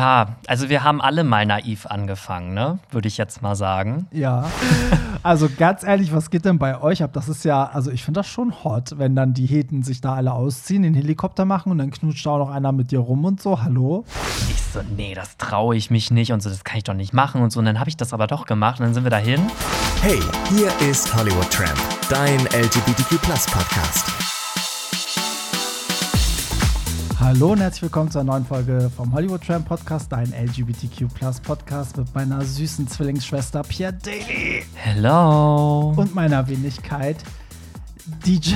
Ja, also wir haben alle mal naiv angefangen, ne? Würde ich jetzt mal sagen. Ja. Also ganz ehrlich, was geht denn bei euch ab? Das ist ja, also ich finde das schon hot, wenn dann die Heten sich da alle ausziehen, den Helikopter machen und dann knutscht da auch noch einer mit dir rum und so. Hallo? Ich so, nee, das traue ich mich nicht und so, das kann ich doch nicht machen und so. Und dann habe ich das aber doch gemacht und dann sind wir dahin. Hey, hier ist Hollywood Tramp, dein LGBTQ Podcast. Hallo und herzlich willkommen zu einer neuen Folge vom Hollywood Tram Podcast, dein LGBTQ Podcast mit meiner süßen Zwillingsschwester Pierre Daly Hello. und meiner Wenigkeit DJ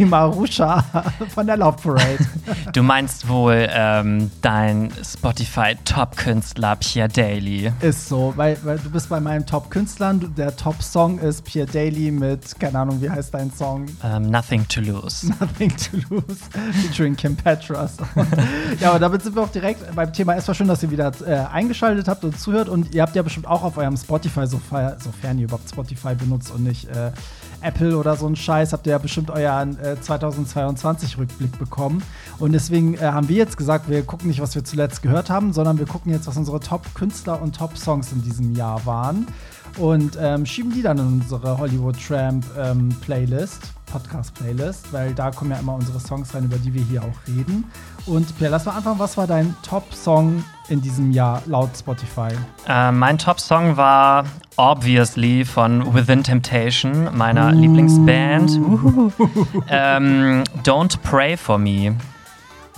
Marusha von der Love Parade. Du meinst wohl ähm, dein Spotify-Top-Künstler Pierre Daly. Ist so, weil, weil du bist bei meinen Top-Künstlern. Der Top-Song ist Pierre Daly mit, keine Ahnung, wie heißt dein Song? Ähm, nothing to lose. Nothing to Lose, featuring Kim Petras. ja, aber damit sind wir auch direkt beim Thema. Es war schön, dass ihr wieder äh, eingeschaltet habt und zuhört. Und ihr habt ja bestimmt auch auf eurem Spotify, sofern, sofern ihr überhaupt Spotify benutzt und nicht äh, Apple oder so ein Scheiß, habt ihr ja bestimmt euren äh, 2022-Rückblick bekommen. Und deswegen äh, haben wir jetzt gesagt, wir gucken nicht, was wir zuletzt gehört haben, sondern wir gucken jetzt, was unsere Top-Künstler und Top-Songs in diesem Jahr waren. Und ähm, schieben die dann in unsere Hollywood Tramp ähm, Playlist, Podcast-Playlist, weil da kommen ja immer unsere Songs rein, über die wir hier auch reden. Und Pierre, lass mal anfangen, was war dein Top-Song in diesem Jahr laut Spotify? Äh, mein Top-Song war Obviously von Within Temptation, meiner Lieblingsband. Uhu. ähm, Don't Pray for Me.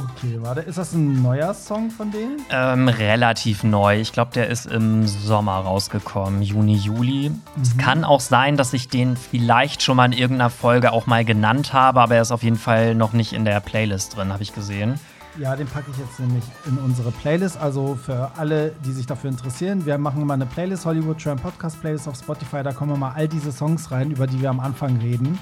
Okay, warte, ist das ein neuer Song von denen? Ähm, relativ neu. Ich glaube, der ist im Sommer rausgekommen, Juni, Juli. Es kann auch sein, dass ich den vielleicht schon mal in irgendeiner Folge auch mal genannt habe, aber er ist auf jeden Fall noch nicht in der Playlist drin, habe ich gesehen. Ja, den packe ich jetzt nämlich in unsere Playlist. Also für alle, die sich dafür interessieren, wir machen immer eine Playlist, Hollywood Tram Podcast Playlist auf Spotify. Da kommen immer all diese Songs rein, über die wir am Anfang reden.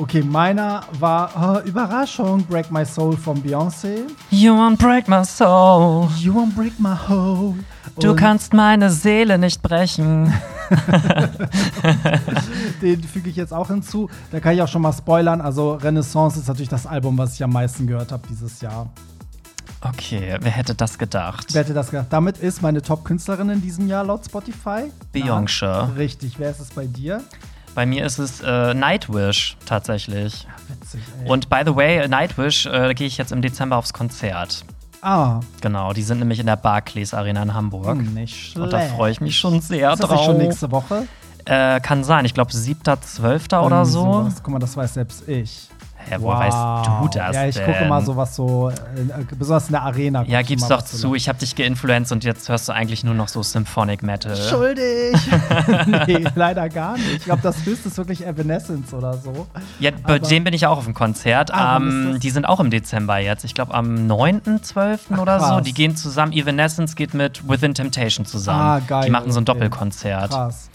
Okay, meiner war oh, Überraschung, Break My Soul von Beyoncé. You won't break my soul. You won't break my hole. Du kannst meine Seele nicht brechen. Den füge ich jetzt auch hinzu. Da kann ich auch schon mal spoilern. Also Renaissance ist natürlich das Album, was ich am meisten gehört habe dieses Jahr. Okay, wer hätte das gedacht? Wer hätte das gedacht? Damit ist meine Top-Künstlerin in diesem Jahr laut Spotify. Beyoncé. Richtig. Wer ist es bei dir? Bei mir ist es äh, Nightwish tatsächlich. Witzig, ey. Und by the way, Nightwish äh, gehe ich jetzt im Dezember aufs Konzert. ah, Genau, die sind nämlich in der Barclays Arena in Hamburg. hm, nicht schlecht. Und da freue ich mich schon sehr Ist das drauf. schon nächste Woche? Äh, kann sein, ich glaube 7.12. oder so. sowas. Guck mal, das weiß selbst ich. Hä, woher weißt du das Ja, ich denn? gucke mal sowas so, äh, besonders in der Arena. Ja, gib's doch zu. Ich habe dich geinfluenced und jetzt hörst du eigentlich nur noch so Symphonic Metal. Schuldig. nee, leider gar nicht. Ich glaube, das höchste ist wirklich Evanescence oder so. Ja, bei dem bin ich auch auf dem Konzert. Ah, wann Ähm, die sind auch im Dezember jetzt. Ich glaube am 9.12. oder so. Die gehen zusammen. Evanescence geht mit Within Temptation zusammen. Ah, geil, Die machen so ein okay. Doppelkonzert. Krass.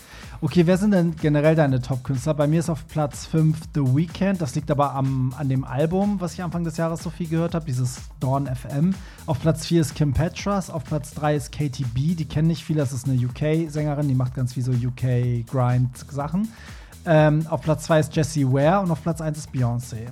Okay, wer sind denn generell deine Top-Künstler? Bei mir ist auf Platz 5 The Weeknd. Das liegt aber am, an dem Album, was ich Anfang des Jahres so viel gehört habe, dieses Dawn FM. Auf Platz 4 ist Kim Petras. Auf Platz 3 ist Katie B. Die kennen nicht viele. Das ist eine UK-Sängerin, die macht ganz viel so UK-Grind-Sachen. Ähm, auf Platz 2 ist Jessie Ware und auf Platz 1 ist Beyoncé.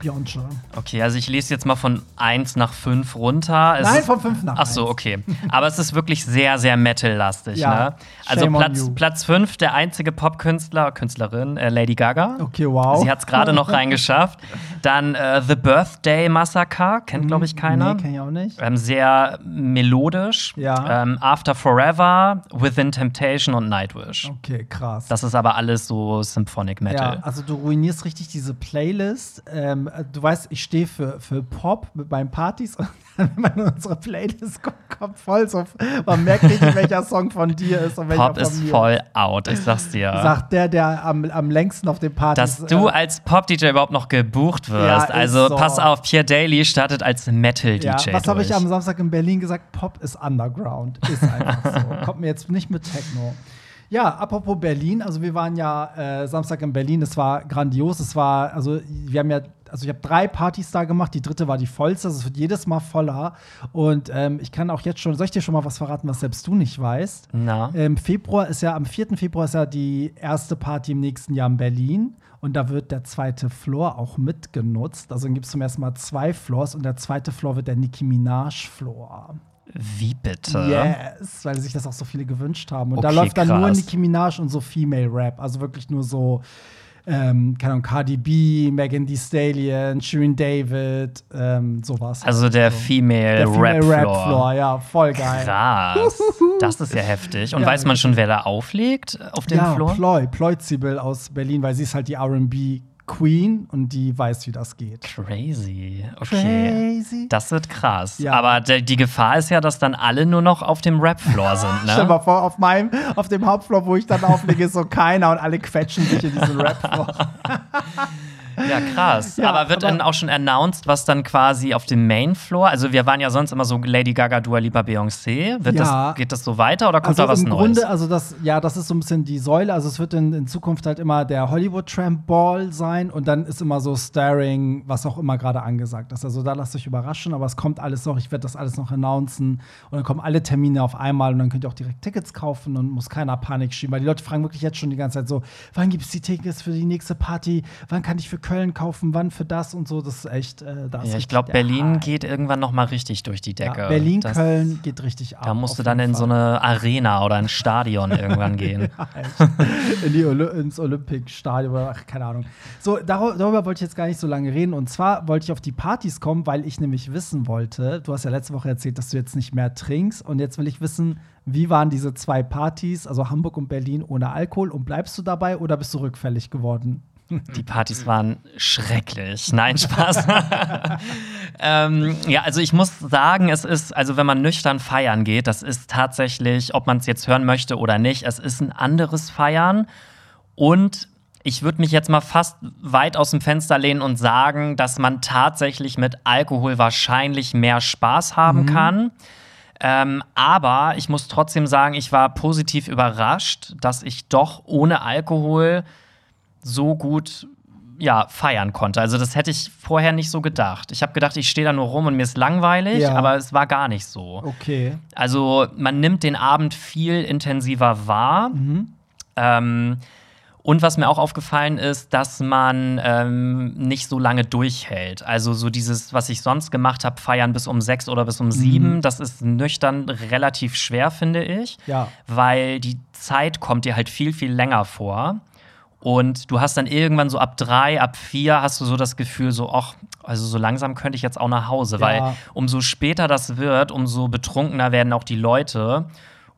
Beyoncé. Okay, also ich lese jetzt mal von 1 nach 5 runter. Es Nein, von 5 nach Ach so, 1. okay. Aber es ist wirklich sehr, sehr Metal-lastig. Ja, ne? Also Platz. Platz 5, der einzige Popkünstler, Künstlerin, äh, Lady Gaga. Okay, wow. Sie hat es gerade noch reingeschafft. Dann äh, The Birthday Massacre, kennt, glaube ich, keiner. Nee, kenn ich auch nicht. Ähm, sehr melodisch. Ja. Ähm, After Forever, Within Temptation und Nightwish. Okay, krass. Das ist aber alles so Symphonic Metal. Ja, also du ruinierst richtig diese Playlist. Ähm, du weißt, ich stehe für, für Pop mit meinen Partys und dann, wenn man in unsere Playlist kommt, kommt voll so. Man merkt nicht, welcher Song von dir ist und welcher Pop von ist mir. voll out, ich sag's dir. Sagt der, der am, am längsten auf den Partys. Dass du äh, als Pop-DJ überhaupt noch gebucht wirst. Ja, also so. pass auf, Pierre Daly startet als Metal-DJ. ja, was habe ich am Samstag in Berlin gesagt? Pop ist Underground. Ist einfach so. Kommt mir jetzt nicht mit Techno. Ja, apropos Berlin, also wir waren ja äh, Samstag in Berlin, es war grandios, es war, also wir haben ja, also ich habe drei Partys da gemacht, die dritte war die vollste, also es wird jedes Mal voller und ähm, ich kann auch jetzt schon, soll ich dir schon mal was verraten, was selbst du nicht weißt? Na? Im Februar ist ja, am 4. Februar ist ja die erste Party im nächsten Jahr in Berlin. Und da wird der zweite Floor auch mitgenutzt. Also dann gibt es zum ersten Mal zwei Floors und der zweite Floor wird der Nicki Minaj Floor. Wie bitte? Yes, weil sich das auch so viele gewünscht haben. Und da Okay, läuft dann nur krass. Nicki Minaj und so Female Rap. Also wirklich nur so, ähm, keine Ahnung, Cardi B, Megan Thee Stallion, Shirin David, ähm, sowas. Also der Female, der Female Rap Rap Floor. Floor, ja, voll geil. Krass. Das ist ja heftig. Und Ja, weiß man schon, wer da auflegt auf dem ja, Floor? Ploy, Ploy Zibel aus Berlin, weil sie ist halt die R&B Queen und die weiß, wie das geht. Crazy. Okay. Crazy. Das wird krass. Ja. Aber die Gefahr ist ja, dass dann alle nur noch auf dem Rap-Floor sind, Stell dir ne? mal vor, auf meinem, auf dem Hauptfloor, wo ich dann auflege, ist so keiner und alle quetschen sich in diesen Rap-Floor. Ja, krass. Ja, aber wird aber- dann auch schon announced, was dann quasi auf dem Main-Floor, also wir waren ja sonst immer so Lady Gaga, Dua Lipa, Beyoncé. Wird Ja. das, geht das so weiter oder kommt Also da was im Neues? Grunde, also das, ja, das ist so ein bisschen die Säule. Also es wird in, in Zukunft halt immer der Hollywood Tramp Ball sein und dann ist immer so Starring, was auch immer gerade angesagt ist. Also da lasst euch überraschen, aber es kommt alles noch. Ich werde das alles noch announcen und dann kommen alle Termine auf einmal und dann könnt ihr auch direkt Tickets kaufen und muss keiner Panik schieben, weil die Leute fragen wirklich jetzt schon die ganze Zeit so, wann gibt es die Tickets für die nächste Party? Wann kann ich für Köln kaufen? Wann für das und so? Das ist echt, äh, das ja, ich glaube, Berlin Hype. geht irgendwann noch mal richtig durch die Decke. Ja, Berlin, das, Köln geht richtig ab. Da musst du dann in so Fall. eine Arena oder ein Stadion irgendwann gehen. in die Oli ins Olympic-Stadion oder ach, keine Ahnung. So, darüber wollte ich jetzt gar nicht so lange reden. Und zwar wollte ich auf die Partys kommen, weil ich nämlich wissen wollte, du hast ja letzte Woche erzählt, dass du jetzt nicht mehr trinkst. Und jetzt will ich wissen, wie waren diese zwei Partys, also Hamburg und Berlin ohne Alkohol? Und bleibst du dabei oder bist du rückfällig geworden? Die Partys waren schrecklich. Nein, Spaß. ähm, ja, also ich muss sagen, es ist, also wenn man nüchtern feiern geht, das ist tatsächlich, ob man es jetzt hören möchte oder nicht, es ist ein anderes Feiern. Und ich würde mich jetzt mal fast weit aus dem Fenster lehnen und sagen, dass man tatsächlich mit Alkohol wahrscheinlich mehr Spaß haben kann. Ähm, aber ich muss trotzdem sagen, ich war positiv überrascht, dass ich doch ohne Alkohol so gut ja, feiern konnte. Also das hätte ich vorher nicht so gedacht. Ich habe gedacht, ich stehe da nur rum und mir ist langweilig, Ja. aber es war gar nicht so. Okay. Also man nimmt den Abend viel intensiver wahr. Ähm, und was mir auch aufgefallen ist, dass man ähm, nicht so lange durchhält. Also so dieses, was ich sonst gemacht habe, feiern bis um sechs oder bis um sieben, das ist nüchtern relativ schwer, finde ich. Ja. Weil die Zeit kommt dir halt viel, viel länger vor. Und du hast dann irgendwann so ab drei, ab vier hast du so das Gefühl, so, ach, also so langsam könnte ich jetzt auch nach Hause. Ja. Weil umso später das wird, umso betrunkener werden auch die Leute.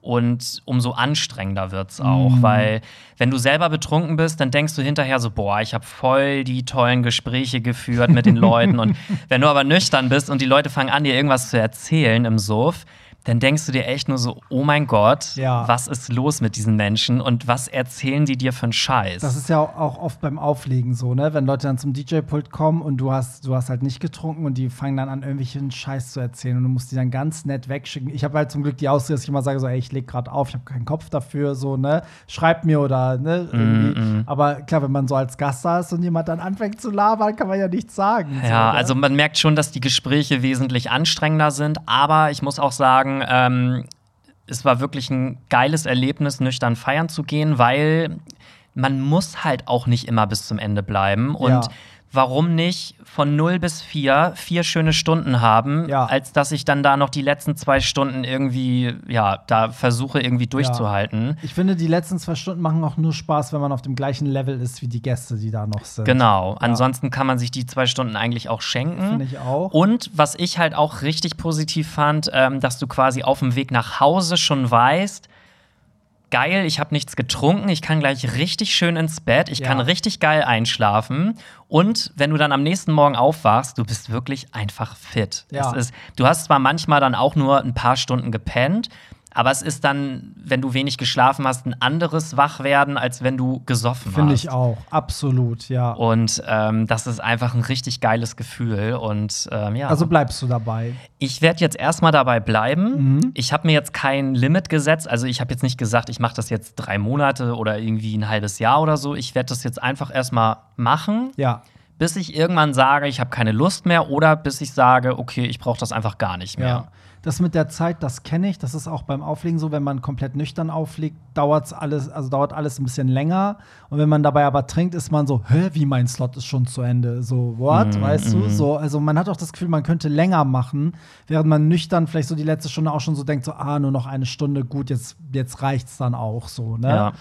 Und umso anstrengender wird's auch, Mhm. weil wenn du selber betrunken bist, dann denkst du hinterher so, boah, ich habe voll die tollen Gespräche geführt mit den Leuten. Und wenn du aber nüchtern bist und die Leute fangen an, dir irgendwas zu erzählen im Suff, dann denkst du dir echt nur so, oh mein Gott, Ja. was ist los mit diesen Menschen und was erzählen die dir für einen Scheiß? Das ist ja auch oft beim Auflegen so, ne? Wenn Leute dann zum DJ-Pult kommen und du hast, du hast halt nicht getrunken und die fangen dann an, irgendwelchen Scheiß zu erzählen und du musst die dann ganz nett wegschicken. Ich habe halt zum Glück die Ausrede, dass ich immer sage, so, ey, ich leg gerade auf, ich habe keinen Kopf dafür, so, ne? Schreib mir oder, ne? Irgendwie. Aber klar, wenn man so als Gast da ist und jemand dann anfängt zu labern, kann man ja nichts sagen. so, Ja, ne? also man merkt schon, dass die Gespräche wesentlich anstrengender sind, aber ich muss auch sagen, ähm, es war wirklich ein geiles Erlebnis, nüchtern feiern zu gehen, weil man muss halt auch nicht immer bis zum Ende bleiben. Und Ja. Warum nicht von 0 bis 4 vier schöne Stunden haben, Ja. als dass ich dann da noch die letzten zwei Stunden irgendwie, ja, da versuche irgendwie durchzuhalten. Ich finde, die letzten zwei Stunden machen auch nur Spaß, wenn man auf dem gleichen Level ist wie die Gäste, die da noch sind. Genau. Ansonsten kann man sich die zwei Stunden eigentlich auch schenken. Finde ich auch. Und was ich halt auch richtig positiv fand, ähm, dass du quasi auf dem Weg nach Hause schon weißt, geil, ich habe nichts getrunken, ich kann gleich richtig schön ins Bett, ich Ja. kann richtig geil einschlafen. Und wenn du dann am nächsten Morgen aufwachst, du bist wirklich einfach fit. Ja. Ist, du hast zwar manchmal dann auch nur ein paar Stunden gepennt, aber es ist dann, wenn du wenig geschlafen hast, ein anderes Wachwerden, als wenn du gesoffen Finde hast. ich auch. Absolut, ja. Und ähm, das ist einfach ein richtig geiles Gefühl. Und ähm, ja. Also bleibst du dabei. Ich werde jetzt erstmal dabei bleiben. Mhm. Ich habe mir jetzt kein Limit gesetzt. Also ich habe jetzt nicht gesagt, ich mache das jetzt drei Monate oder irgendwie ein halbes Jahr oder so. Ich werde das jetzt einfach erstmal machen, Ja. bis ich irgendwann sage, ich habe keine Lust mehr oder bis ich sage, okay, ich brauche das einfach gar nicht mehr. Ja. Das mit der Zeit, das kenne ich. Das ist auch beim Auflegen so, wenn man komplett nüchtern auflegt, dauert's alles, also dauert alles ein bisschen länger. Und wenn man dabei aber trinkt, ist man so, hä, wie mein Slot ist schon zu Ende. So, what, Mhm, weißt du? mhm. So, also man hat auch das Gefühl, man könnte länger machen, während man nüchtern vielleicht so die letzte Stunde auch schon so denkt, so, ah, nur noch eine Stunde, gut, jetzt, jetzt reicht's dann auch so, ne? Ja.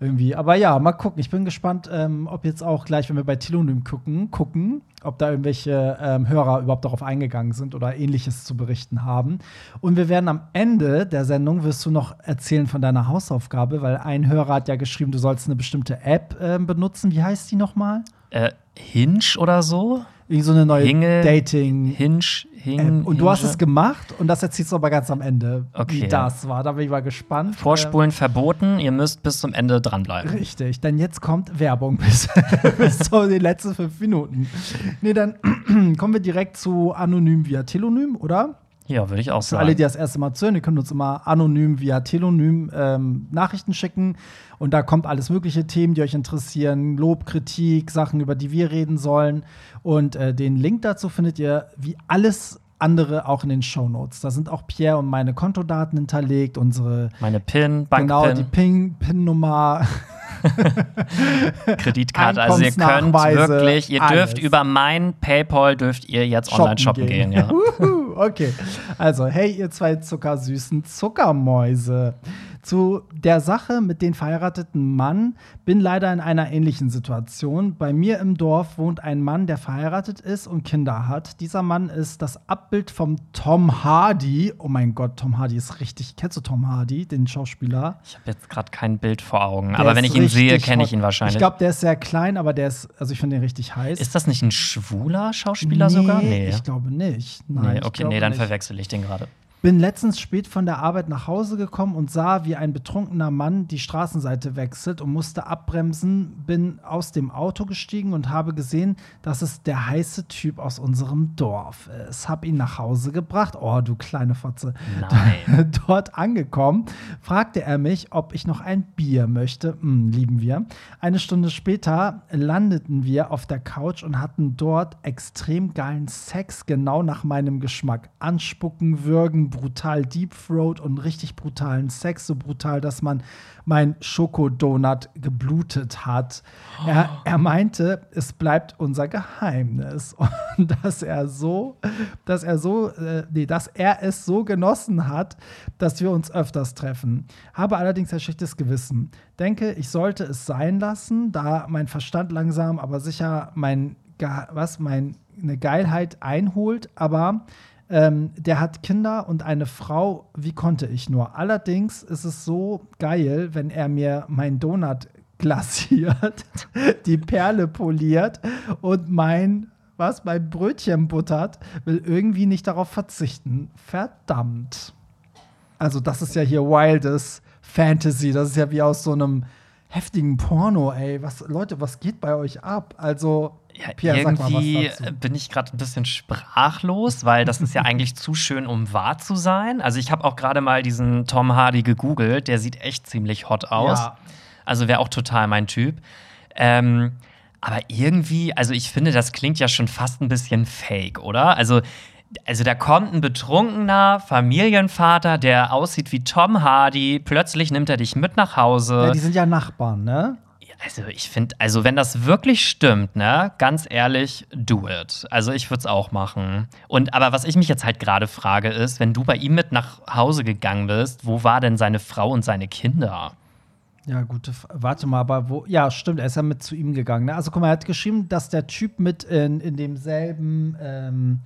Irgendwie. Aber ja, mal gucken. Ich bin gespannt, ähm, ob jetzt auch gleich, wenn wir bei Telonym gucken, gucken, ob da irgendwelche ähm, Hörer überhaupt darauf eingegangen sind oder ähnliches zu berichten haben. Und wir werden am Ende der Sendung, wirst du noch erzählen von deiner Hausaufgabe, weil ein Hörer hat ja geschrieben, du sollst eine bestimmte App ähm, benutzen. Wie heißt die nochmal? Äh, Hinge oder so? Irgendwie so eine neue Hinge- Dating. Hinge, Hing, App. Und du hast Hinge? es gemacht und das erzählst du aber ganz am Ende, wie Okay. das war. Da bin ich mal gespannt. Vorspulen verboten, ihr müsst bis zum Ende dranbleiben. Richtig, denn jetzt kommt Werbung bis, bis zu den letzten fünf Minuten. Nee, dann kommen wir direkt zu Anonym via Telonym, oder? Ja, würde ich auch Für alle, sagen. die das erste Mal zuhören, ihr könnt uns immer anonym via Telonym ähm, Nachrichten schicken. Und da kommt alles mögliche Themen, die euch interessieren. Lob, Kritik, Sachen, über die wir reden sollen. Und äh, den Link dazu findet ihr wie alles andere auch in den Shownotes. Da sind auch Pierre und meine Kontodaten hinterlegt, unsere Meine PIN, genau die Pin- PIN-Nummer. Kreditkarte. Also ihr könnt wirklich, ihr alles. dürft über mein PayPal dürft ihr jetzt online shoppen gehen. ja. Okay. Also, hey, ihr zwei zuckersüßen Zuckermäuse. Zu der Sache mit den verheirateten Mann bin leider in einer ähnlichen Situation. Bei mir im Dorf wohnt ein Mann, der verheiratet ist und Kinder hat. Dieser Mann ist das Abbild vom Tom Hardy. Oh mein Gott, Tom Hardy ist richtig. Kennst du Tom Hardy, den Schauspieler? Ich habe jetzt gerade kein Bild vor Augen, Der aber wenn ich ihn sehe, kenne ich ihn wahrscheinlich. Ich glaube, der ist sehr klein, aber der ist, also ich finde den richtig heiß. ist das nicht ein schwuler Schauspieler sogar? Nee. Ich glaube nicht. Nein, nee, okay, glaube nee, dann nicht. verwechsel ich den gerade. Bin letztens spät von der Arbeit nach Hause gekommen und sah, wie ein betrunkener Mann die Straßenseite wechselt und musste abbremsen. Bin aus dem Auto gestiegen und habe gesehen, dass es der heiße Typ aus unserem Dorf ist. Hab ihn nach Hause gebracht. Oh, du kleine Fotze. Nein. Dort angekommen, fragte er mich, ob ich noch ein Bier möchte. Hm, lieben wir. Eine Stunde später landeten wir auf der Couch und hatten dort extrem geilen Sex, genau nach meinem Geschmack. Anspucken, würgen, brutal Deep Throat und richtig brutalen Sex. So brutal, dass man mein Schokodonut geblutet hat. Er, er meinte, es bleibt unser Geheimnis. Und dass er so, dass er so, äh, nee, dass er es so genossen hat, dass wir uns öfters treffen. Habe allerdings ein schlechtes Gewissen. Denke, ich sollte es sein lassen, da mein Verstand langsam, aber sicher mein, was, mein, Geilheit einholt, aber ähm, der hat Kinder und eine Frau, wie konnte ich nur? Allerdings ist es so geil, wenn er mir mein Donut glasiert, die Perle poliert und mein, was, mein Brötchen buttert, will irgendwie nicht darauf verzichten. Verdammt. Also, das ist ja hier wildes Fantasy. Das ist ja wie aus so einem heftigen Porno, ey. Was, Leute, was geht bei euch ab? Also, Ja, was irgendwie bin ich gerade ein bisschen sprachlos, weil das ist ja eigentlich zu schön, um wahr zu sein. Also ich habe auch gerade mal diesen Tom Hardy gegoogelt, der sieht echt ziemlich hot aus. Ja. Also wäre auch total mein Typ. Ähm, aber irgendwie, also ich finde, das klingt ja schon fast ein bisschen fake, oder? Also, also da kommt ein betrunkener Familienvater, der aussieht wie Tom Hardy. Plötzlich nimmt er dich mit nach Hause. Ja, die sind ja Nachbarn, ne? Also ich finde, also wenn das wirklich stimmt, ne, ganz ehrlich, do it. Also ich würde es auch machen. Und aber was ich mich jetzt halt gerade frage, ist, wenn du bei ihm mit nach Hause gegangen bist, wo war denn seine Frau und seine Kinder? Ja, gute. F Warte mal, aber wo. Ja, stimmt, er ist ja mit zu ihm gegangen. Ne? Also, guck mal, er hat geschrieben, dass der Typ mit in, in demselben. Ähm,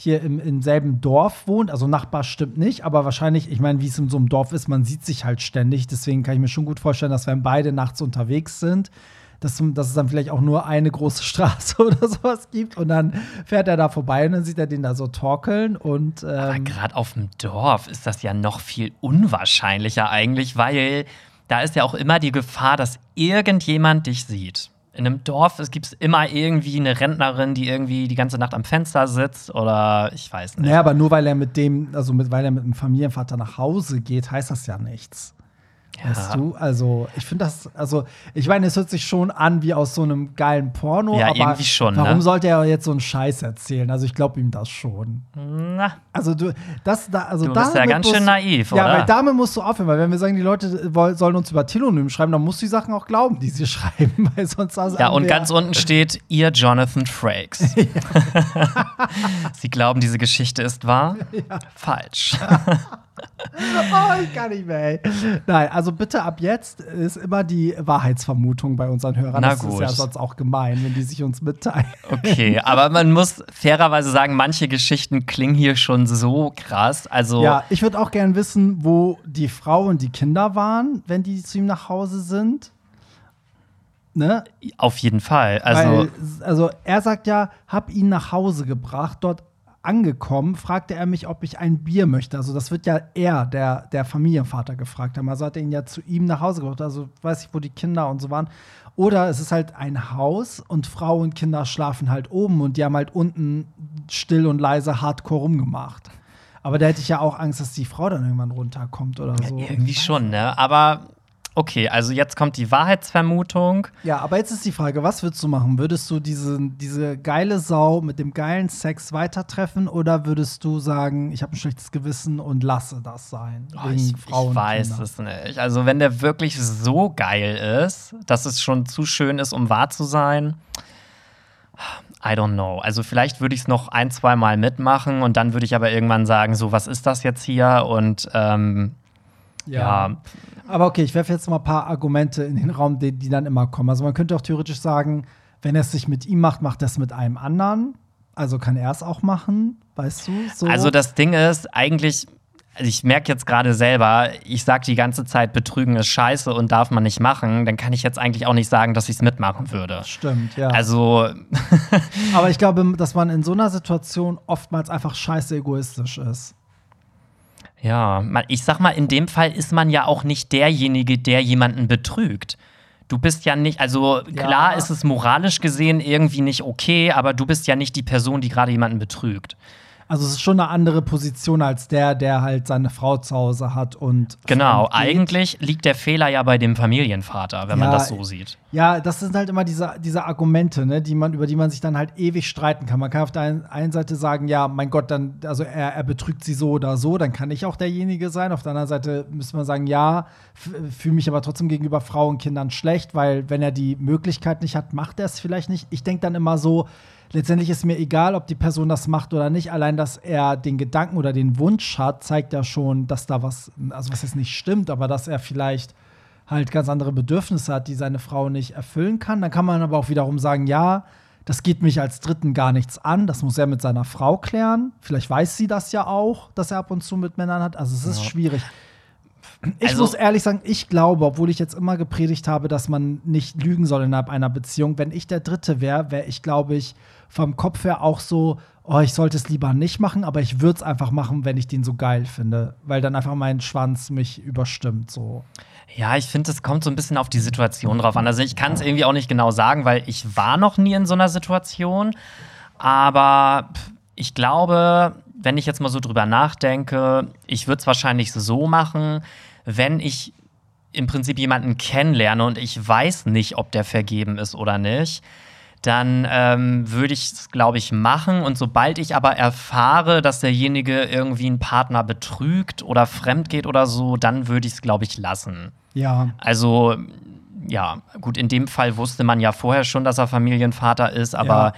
hier im, im selben Dorf wohnt, also Nachbar stimmt nicht, aber wahrscheinlich, ich meine, wie es in so einem Dorf ist, man sieht sich halt ständig, deswegen kann ich mir schon gut vorstellen, dass wenn beide nachts unterwegs sind, dass, dass es dann vielleicht auch nur eine große Straße oder sowas gibt und dann fährt er da vorbei und dann sieht er den da so torkeln und Aber ähm, gerade auf dem Dorf ist das ja noch viel unwahrscheinlicher eigentlich, weil da ist ja auch immer die Gefahr, dass irgendjemand dich sieht. In einem Dorf es gibt immer irgendwie eine Rentnerin, die irgendwie die ganze Nacht am Fenster sitzt oder ich weiß nicht. Naja, aber nur weil er mit dem, also mit, weil er mit dem Familienvater nach Hause geht, heißt das ja nichts. Ja. Weißt du? Also, ich finde das, also, ich meine, es hört sich schon an wie aus so einem geilen Porno. Ja, irgendwie schon. Warum ne? sollte er jetzt so einen Scheiß erzählen? Also, ich glaube ihm das schon. Na. Also, du, das, da, also du bist ja ganz schön naiv, ja, oder? Ja, weil damit musst du aufhören, weil wenn wir sagen, die Leute sollen uns über Telonym schreiben, dann musst du die Sachen auch glauben, die sie schreiben, weil sonst Ja, und ganz unten steht, ihr Jonathan Frakes. sie glauben, diese Geschichte ist wahr? Ja. Falsch. Oh, ich kann nicht mehr, ey. Nein, also bitte ab jetzt ist immer die Wahrheitsvermutung bei unseren Hörern. Na das gut. ist ja sonst auch gemein, wenn die sich uns mitteilen. Okay, aber man muss fairerweise sagen, manche Geschichten klingen hier schon so krass. Also ja, ich würde auch gerne wissen, wo die Frau und die Kinder waren, wenn die zu ihm nach Hause sind. Ne? Auf jeden Fall. Also, Weil, also er sagt ja, hab ihn nach Hause gebracht, dort angekommen, fragte er mich, ob ich ein Bier möchte. Also das wird ja er, der, der Familienvater, gefragt haben. Also hat er ihn ja zu ihm nach Hause gebracht. Also weiß ich, wo die Kinder und so waren. Oder es ist halt ein Haus und Frau und Kinder schlafen halt oben und die haben halt unten still und leise hardcore rumgemacht. Aber da hätte ich ja auch Angst, dass die Frau dann irgendwann runterkommt oder so. Ja, irgendwie schon, ne? Aber Okay, also jetzt kommt die Wahrheitsvermutung. Ja, aber jetzt ist die Frage, was würdest du machen? Würdest du diese, diese geile Sau mit dem geilen Sex weitertreffen oder würdest du sagen, ich habe ein schlechtes Gewissen und lasse das sein? Oh, ich, ich weiß es nicht. Also wenn der wirklich so geil ist, dass es schon zu schön ist, um wahr zu sein, I don't know. Also vielleicht würde ich es noch ein, zwei Mal mitmachen und dann würde ich aber irgendwann sagen, so, was ist das jetzt hier? Und ähm, ja. ja. Aber okay, ich werfe jetzt mal ein paar Argumente in den Raum, die, die dann immer kommen. Also man könnte auch theoretisch sagen, wenn er es sich mit ihm macht, macht er es mit einem anderen. Also kann er es auch machen, weißt du? So. Also das Ding ist, eigentlich, ich merke jetzt gerade selber, ich sage die ganze Zeit, Betrügen ist scheiße und darf man nicht machen, dann kann ich jetzt eigentlich auch nicht sagen, dass ich es mitmachen würde. Stimmt, ja. Also. Aber ich glaube, dass man in so einer Situation oftmals einfach scheiße egoistisch ist. Ja, ich sag mal, in dem Fall ist man ja auch nicht derjenige, der jemanden betrügt. Du bist ja nicht, also klar ja. ist es moralisch gesehen irgendwie nicht okay, aber du bist ja nicht die Person, die gerade jemanden betrügt. Also es ist schon eine andere Position als der, der halt seine Frau zu Hause hat und genau. Eigentlich liegt der Fehler ja bei dem Familienvater, wenn ja, man das so sieht. Ja, das sind halt immer diese, diese Argumente, ne, die man über die man sich dann halt ewig streiten kann. Man kann auf der einen Seite sagen, ja, mein Gott, dann also er, er betrügt sie so oder so, dann kann ich auch derjenige sein. Auf der anderen Seite müsste man sagen, ja, fühle mich aber trotzdem gegenüber Frauen und Kindern schlecht, weil wenn er die Möglichkeit nicht hat, macht er es vielleicht nicht. Ich denke dann immer so letztendlich ist mir egal, ob die Person das macht oder nicht. Allein, dass er den Gedanken oder den Wunsch hat, zeigt ja schon, dass da was, also was jetzt nicht stimmt, aber dass er vielleicht halt ganz andere Bedürfnisse hat, die seine Frau nicht erfüllen kann. Dann kann man aber auch wiederum sagen, ja, das geht mich als Dritten gar nichts an. Das muss er mit seiner Frau klären. Vielleicht weiß sie das ja auch, dass er ab und zu mit Männern hat. Also es ist ja. schwierig. Ich also, muss ehrlich sagen, ich glaube, obwohl ich jetzt immer gepredigt habe, dass man nicht lügen soll innerhalb einer Beziehung, wenn ich der Dritte wäre, wäre ich, glaube ich, vom Kopf her auch so, oh, ich sollte es lieber nicht machen, aber ich würde es einfach machen, wenn ich den so geil finde, weil dann einfach mein Schwanz mich überstimmt so. Ja, ich finde, es kommt so ein bisschen auf die Situation drauf an. Also ich kann es irgendwie auch nicht genau sagen, weil ich war noch nie in so einer Situation. Aber ich glaube, wenn ich jetzt mal so drüber nachdenke, ich würde es wahrscheinlich so machen, wenn ich im Prinzip jemanden kennenlerne und ich weiß nicht, ob der vergeben ist oder nicht, dann ähm, würde ich es, glaube ich, machen. Und sobald ich aber erfahre, dass derjenige irgendwie einen Partner betrügt oder fremd geht oder so, dann würde ich es, glaube ich, lassen. Ja. Also, ja, gut, in dem Fall wusste man ja vorher schon, dass er Familienvater ist, aber. Ja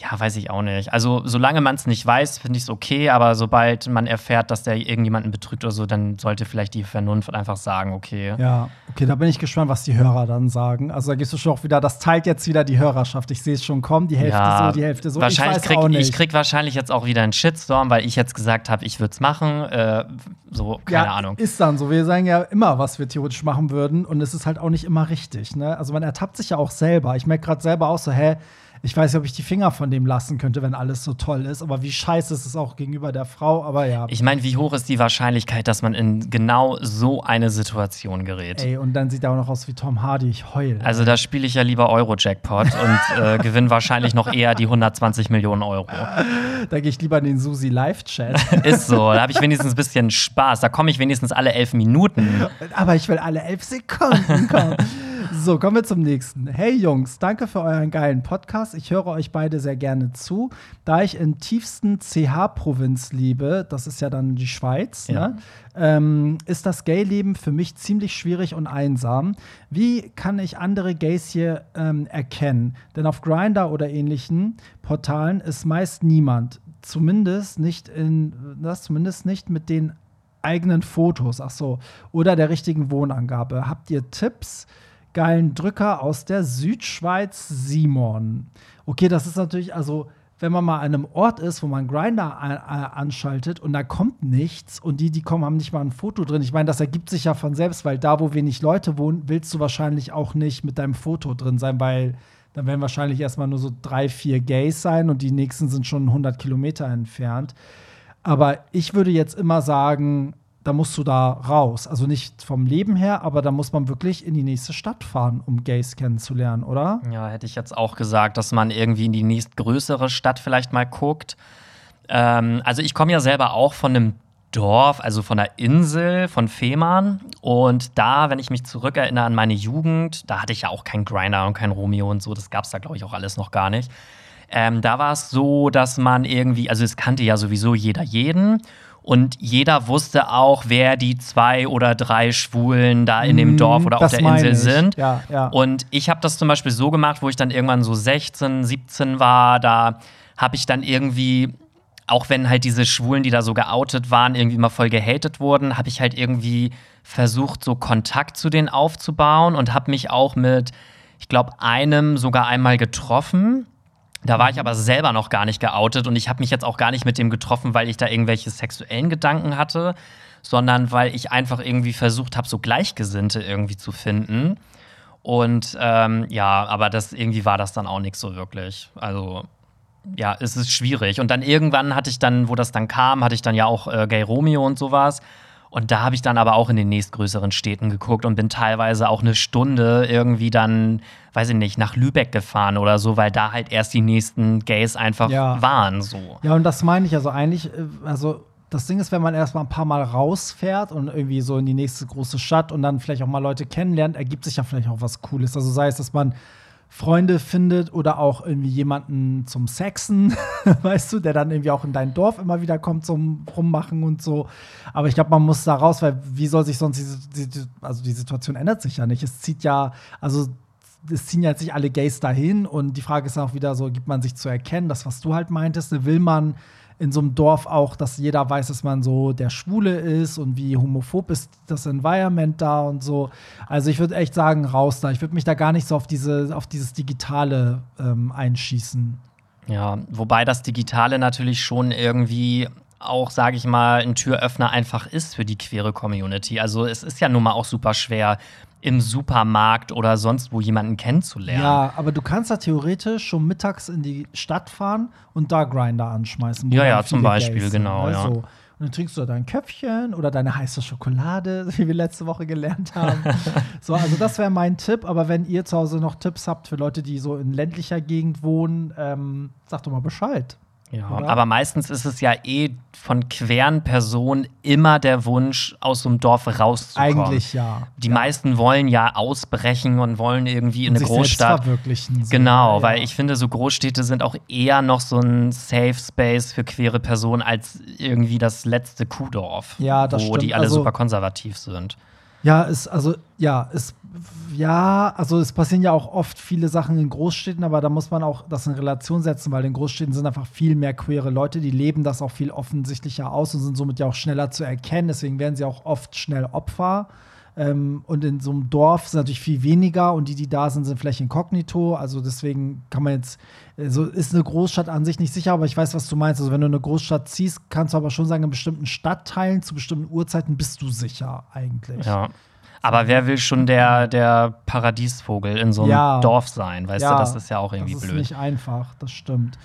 ja, weiß ich auch nicht. Also, solange man es nicht weiß, finde ich es okay, aber sobald man erfährt, dass der irgendjemanden betrügt oder so, dann sollte vielleicht die Vernunft einfach sagen, okay. Ja, okay, da bin ich gespannt, was die Hörer dann sagen. Also, da gehst du schon auch wieder, das teilt jetzt wieder die Hörerschaft. Ich sehe es schon kommen, die Hälfte ja, so, die Hälfte so. Wahrscheinlich ich, krieg, ich krieg wahrscheinlich jetzt auch wieder einen Shitstorm, weil ich jetzt gesagt habe, ich würde es machen. Äh, so, keine ja, Ahnung. Ist dann so. Wir sagen ja immer, was wir theoretisch machen würden und es ist halt auch nicht immer richtig. Ne? Also, man ertappt sich ja auch selber. Ich merke gerade selber auch so, hä, ich weiß nicht, ob ich die Finger von dem lassen könnte, wenn alles so toll ist. Aber wie scheiße ist es auch gegenüber der Frau. Aber ja. Ich meine, wie hoch ist die Wahrscheinlichkeit, dass man in genau so eine Situation gerät? Ey, und dann sieht er auch noch aus wie Tom Hardy. Ich heul. Also da spiele ich ja lieber Euro-Jackpot und äh, gewinne wahrscheinlich noch eher die 120 Millionen Euro. Da gehe ich lieber in den Susi Live-Chat. Ist so, da habe ich wenigstens ein bisschen Spaß. Da komme ich wenigstens alle elf Minuten. Aber ich will alle elf Sekunden kommen. So, kommen wir zum nächsten. Hey Jungs, danke für euren geilen Podcast. Ich höre euch beide sehr gerne zu. Da ich in tiefsten CH-Provinz lebe, das ist ja dann die Schweiz, Ja. ne, ähm, ist das Gay-Leben für mich ziemlich schwierig und einsam. Wie kann ich andere Gays hier ähm, erkennen? Denn auf Grindr oder ähnlichen Portalen ist meist niemand. Zumindest nicht in das zumindest nicht mit den eigenen Fotos, ach so, oder der richtigen Wohnangabe. Habt ihr Tipps? Geilen Drücker aus der Südschweiz, Simon. Okay, das ist natürlich, also, wenn man mal an einem Ort ist, wo man Grinder anschaltet und da kommt nichts und die, die kommen, haben nicht mal ein Foto drin. Ich meine, das ergibt sich ja von selbst, weil da, wo wenig Leute wohnen, willst du wahrscheinlich auch nicht mit deinem Foto drin sein, weil dann werden wahrscheinlich erstmal nur so drei, vier Gays sein und die nächsten sind schon 100 Kilometer entfernt. Aber ich würde jetzt immer sagen, da musst du da raus. Also nicht vom Leben her, aber da muss man wirklich in die nächste Stadt fahren, um Gays kennenzulernen, oder? Ja, hätte ich jetzt auch gesagt, dass man irgendwie in die nächstgrößere Stadt vielleicht mal guckt. Ähm, also ich komme ja selber auch von einem Dorf, also von der Insel, von Fehmarn. Und da, wenn ich mich zurückerinnere an meine Jugend, da hatte ich ja auch kein Grinder und kein Romeo und so. Das gab es da, glaube ich, auch alles noch gar nicht. Ähm, da war es so, dass man irgendwie, also es kannte ja sowieso jeder jeden. Und jeder wusste auch, wer die zwei oder drei Schwulen da in dem Mhm, Dorf oder auf das der meine Insel ich. sind. Ja, ja. Und ich habe das zum Beispiel so gemacht, wo ich dann irgendwann so 16, 17 war, da habe ich dann irgendwie, auch wenn halt diese Schwulen, die da so geoutet waren, irgendwie mal voll gehatet wurden, habe ich halt irgendwie versucht, so Kontakt zu denen aufzubauen und habe mich auch mit, ich glaube, einem sogar einmal getroffen. Da war ich aber selber noch gar nicht geoutet und ich habe mich jetzt auch gar nicht mit dem getroffen, weil ich da irgendwelche sexuellen Gedanken hatte, sondern weil ich einfach irgendwie versucht habe, so Gleichgesinnte irgendwie zu finden. Und ähm, ja, aber das irgendwie war das dann auch nichts so wirklich. Also ja, es ist schwierig. Und dann irgendwann hatte ich dann, wo das dann kam, hatte ich dann ja auch äh, Gay Romeo und sowas. Und da habe ich dann aber auch in den nächstgrößeren Städten geguckt und bin teilweise auch eine Stunde irgendwie dann, weiß ich nicht, nach Lübeck gefahren oder so, weil da halt erst die nächsten Gays einfach Ja. waren. So. Ja, und das meine ich also eigentlich, äh, also das Ding ist, wenn man erstmal ein paar Mal rausfährt und irgendwie so in die nächste große Stadt und dann vielleicht auch mal Leute kennenlernt, ergibt sich ja vielleicht auch was Cooles. Also sei es, dass man Freunde findet oder auch irgendwie jemanden zum Sexen, weißt du, der dann irgendwie auch in dein Dorf immer wieder kommt zum Rummachen und so. Aber ich glaube, man muss da raus, weil wie soll sich sonst diese, die, also die Situation ändert sich ja nicht. Es zieht ja, also es ziehen ja jetzt nicht alle Gays dahin und die Frage ist dann auch wieder so, gibt man sich zu erkennen, das, was du halt meintest, will man in so einem Dorf auch, dass jeder weiß, dass man so der Schwule ist und wie homophob ist das Environment da und so. Also ich würde echt sagen, raus da. Ich würde mich da gar nicht so auf diese, auf dieses Digitale ähm, einschießen. Ja, wobei das Digitale natürlich schon irgendwie auch, sage ich mal, ein Türöffner einfach ist für die queere Community. Also es ist ja nun mal auch super schwer, im Supermarkt oder sonst wo jemanden kennenzulernen. Ja, aber du kannst da theoretisch schon mittags in die Stadt fahren und da Grinder anschmeißen. Ja, ja, zum Beispiel, Gays genau, ne? ja. Und dann trinkst du da dein Köpfchen oder deine heiße Schokolade, wie wir letzte Woche gelernt haben. so, also das wäre mein Tipp. Aber wenn ihr zu Hause noch Tipps habt für Leute, die so in ländlicher Gegend wohnen, ähm, sagt doch mal Bescheid. Ja, Oder? aber meistens ist es ja eh von queren Personen immer der Wunsch, aus so einem Dorf rauszukommen. Eigentlich ja. Die ja. meisten wollen ja ausbrechen und wollen irgendwie in Und eine sich Großstadt. verwirklichen. So. Genau, Ja, weil ich finde, so Großstädte sind auch eher noch so ein Safe Space für queere Personen als irgendwie das letzte Kuhdorf, Ja, das wo stimmt. die alle Also- super konservativ sind. Ja, es, also, ja, es, ja, also es passieren ja auch oft viele Sachen in Großstädten, aber da muss man auch das in Relation setzen, weil in Großstädten sind einfach viel mehr queere Leute, die leben das auch viel offensichtlicher aus und sind somit ja auch schneller zu erkennen. Deswegen werden sie auch oft schnell Opfer. Ähm, und in so einem Dorf sind natürlich viel weniger und die, die da sind, sind vielleicht inkognito. Also deswegen kann man jetzt, so ist eine Großstadt an sich nicht sicher, aber ich weiß, was du meinst. Also wenn du eine Großstadt ziehst, kannst du aber schon sagen, in bestimmten Stadtteilen zu bestimmten Uhrzeiten bist du sicher eigentlich. Ja. Aber wer will schon der, der Paradiesvogel in so einem Ja. Dorf sein? Weißt Ja, du, das ist ja auch irgendwie das ist blöd. nicht einfach, das stimmt.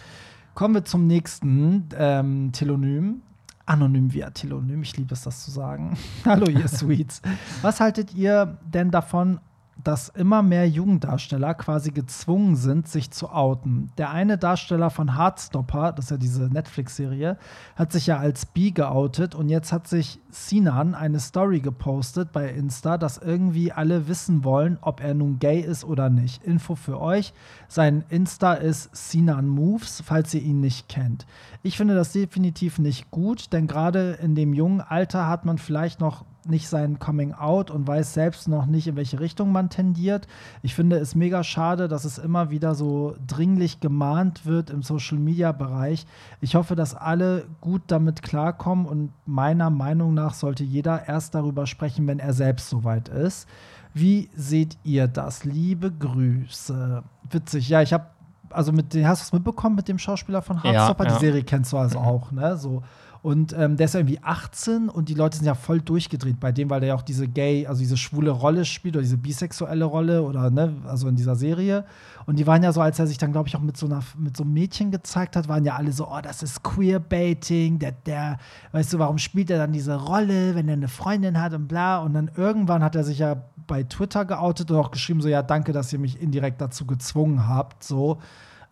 Kommen wir zum nächsten ähm, Telonym. Anonym via Telonym, ich liebe es, das zu sagen. Hallo, ihr Sweets. Was haltet ihr denn davon, dass immer mehr Jugenddarsteller quasi gezwungen sind, sich zu outen? Der eine Darsteller von Heartstopper, das ist ja diese Netflix-Serie, hat sich ja als bi geoutet und jetzt hat sich Sinan eine Story gepostet bei Insta, dass irgendwie alle wissen wollen, ob er nun gay ist oder nicht. Info für euch: Sein Insta ist Sinan Moves, falls ihr ihn nicht kennt. Ich finde das definitiv nicht gut, denn gerade in dem jungen Alter hat man vielleicht noch nicht sein Coming Out und weiß selbst noch nicht, in welche Richtung man tendiert. Ich finde es mega schade, dass es immer wieder so dringlich gemahnt wird im Social Media Bereich. Ich hoffe, dass alle gut damit klarkommen und meiner Meinung nach sollte jeder erst darüber sprechen, wenn er selbst soweit ist. Wie seht ihr das? Liebe Grüße. Witzig, ja, ich habe also mit den, hast du es mitbekommen mit dem Schauspieler von Ja, Hardstopper? ja. Die Serie kennst du also auch, ne? So. Und ähm, der ist ja irgendwie 18 und die Leute sind ja voll durchgedreht bei dem, weil der ja auch diese gay, also diese schwule Rolle spielt oder diese bisexuelle Rolle oder ne, also in dieser Serie. Und die waren ja so, als er sich dann, glaube ich, auch mit so einer mit so einem Mädchen gezeigt hat, waren ja alle so, oh, das ist Queerbaiting, der, der, weißt du, warum spielt er dann diese Rolle, wenn er eine Freundin hat und bla. Und dann irgendwann hat er sich ja bei Twitter geoutet und auch geschrieben, so, ja, danke, dass ihr mich indirekt dazu gezwungen habt, so.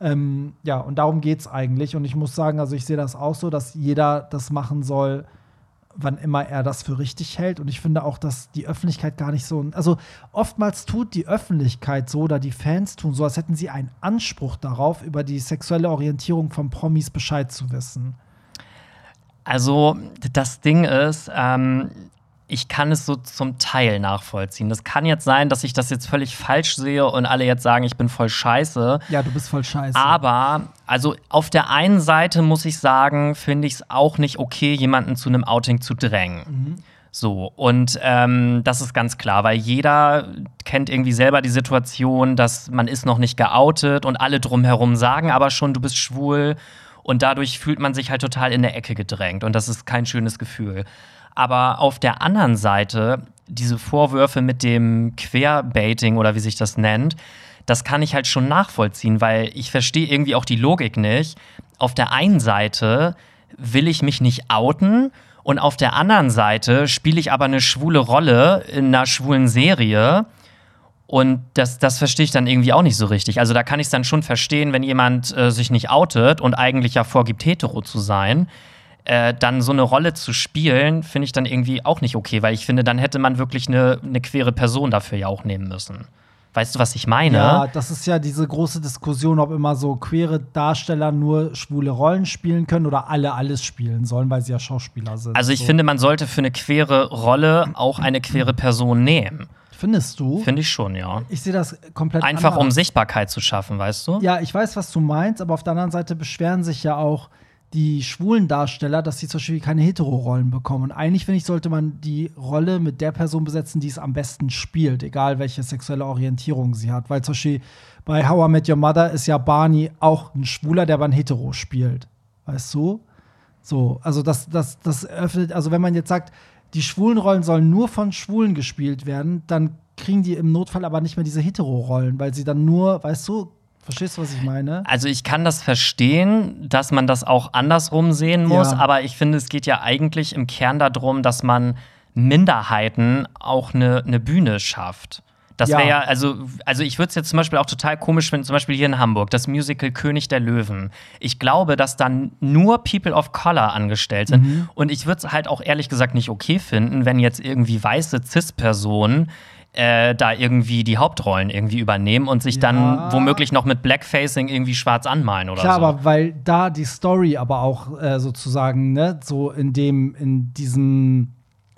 Ähm, ja, und darum geht es eigentlich. Und ich muss sagen, also ich sehe das auch so, dass jeder das machen soll, wann immer er das für richtig hält. Und ich finde auch, dass die Öffentlichkeit gar nicht so. Also oftmals tut die Öffentlichkeit so oder die Fans tun so, als hätten sie einen Anspruch darauf, über die sexuelle Orientierung von Promis Bescheid zu wissen. Also, das Ding ist, ähm, ich kann es so zum Teil nachvollziehen. Das kann jetzt sein, dass ich das jetzt völlig falsch sehe und alle jetzt sagen, ich bin voll scheiße. Ja, du bist voll scheiße. Aber, also auf der einen Seite muss ich sagen, finde ich es auch nicht okay, jemanden zu einem Outing zu drängen. So, und ähm, das ist ganz klar, weil jeder kennt irgendwie selber die Situation, dass man ist noch nicht geoutet und alle drumherum sagen aber schon, du bist schwul. Und dadurch fühlt man sich halt total in der Ecke gedrängt. Und das ist kein schönes Gefühl. Aber auf der anderen Seite, diese Vorwürfe mit dem Querbaiting oder wie sich das nennt, das kann ich halt schon nachvollziehen, weil ich verstehe irgendwie auch die Logik nicht. Auf der einen Seite will ich mich nicht outen und auf der anderen Seite spiele ich aber eine schwule Rolle in einer schwulen Serie. Und das, das verstehe ich dann irgendwie auch nicht so richtig. Also da kann ich es dann schon verstehen, wenn jemand äh, sich nicht outet und eigentlich ja vorgibt, hetero zu sein. Äh, dann so eine Rolle zu spielen, finde ich dann irgendwie auch nicht okay, weil ich finde, dann hätte man wirklich eine, eine queere Person dafür ja auch nehmen müssen. Weißt du, was ich meine? Ja, das ist ja diese große Diskussion, ob immer so queere Darsteller nur schwule Rollen spielen können oder alle alles spielen sollen, weil sie ja Schauspieler sind. Also ich so. finde, man sollte für eine queere Rolle auch eine queere Person nehmen. Findest du? Finde ich schon, ja. ich sehe das komplett Einfach um anders. Sichtbarkeit zu schaffen, weißt du? Ja, ich weiß, was du meinst, aber auf der anderen Seite beschweren sich ja auch die schwulen Darsteller, dass sie zum Beispiel keine Hetero-Rollen bekommen. Und eigentlich, finde ich, sollte man die Rolle mit der Person besetzen, die es am besten spielt, egal welche sexuelle Orientierung sie hat. Weil zum Beispiel bei How I Met Your Mother ist ja Barney auch ein Schwuler, der aber ein Hetero spielt. Weißt du? So, also das, das, das öffnet, also wenn man jetzt sagt, die schwulen Rollen sollen nur von Schwulen gespielt werden, dann kriegen die im Notfall aber nicht mehr diese Hetero-Rollen, weil sie dann nur, weißt du, verstehst du, was ich meine? Also ich kann das verstehen, dass man das auch andersrum sehen muss, Ja. aber ich finde, es geht ja eigentlich im Kern darum, dass man Minderheiten auch eine, eine Bühne schafft. Das Ja. wäre ja, also, also ich würde es jetzt zum Beispiel auch total komisch finden, zum Beispiel hier in Hamburg, das Musical König der Löwen. Ich glaube, dass dann nur People of Color angestellt sind. Mhm. Und ich würde es halt auch ehrlich gesagt nicht okay finden, wenn jetzt irgendwie weiße Cis-Personen äh, da irgendwie die Hauptrollen irgendwie übernehmen und sich Ja. dann womöglich noch mit Blackfacing irgendwie schwarz anmalen oder Klar, so. aber weil da die Story aber auch äh, sozusagen, ne, so in dem, in diesem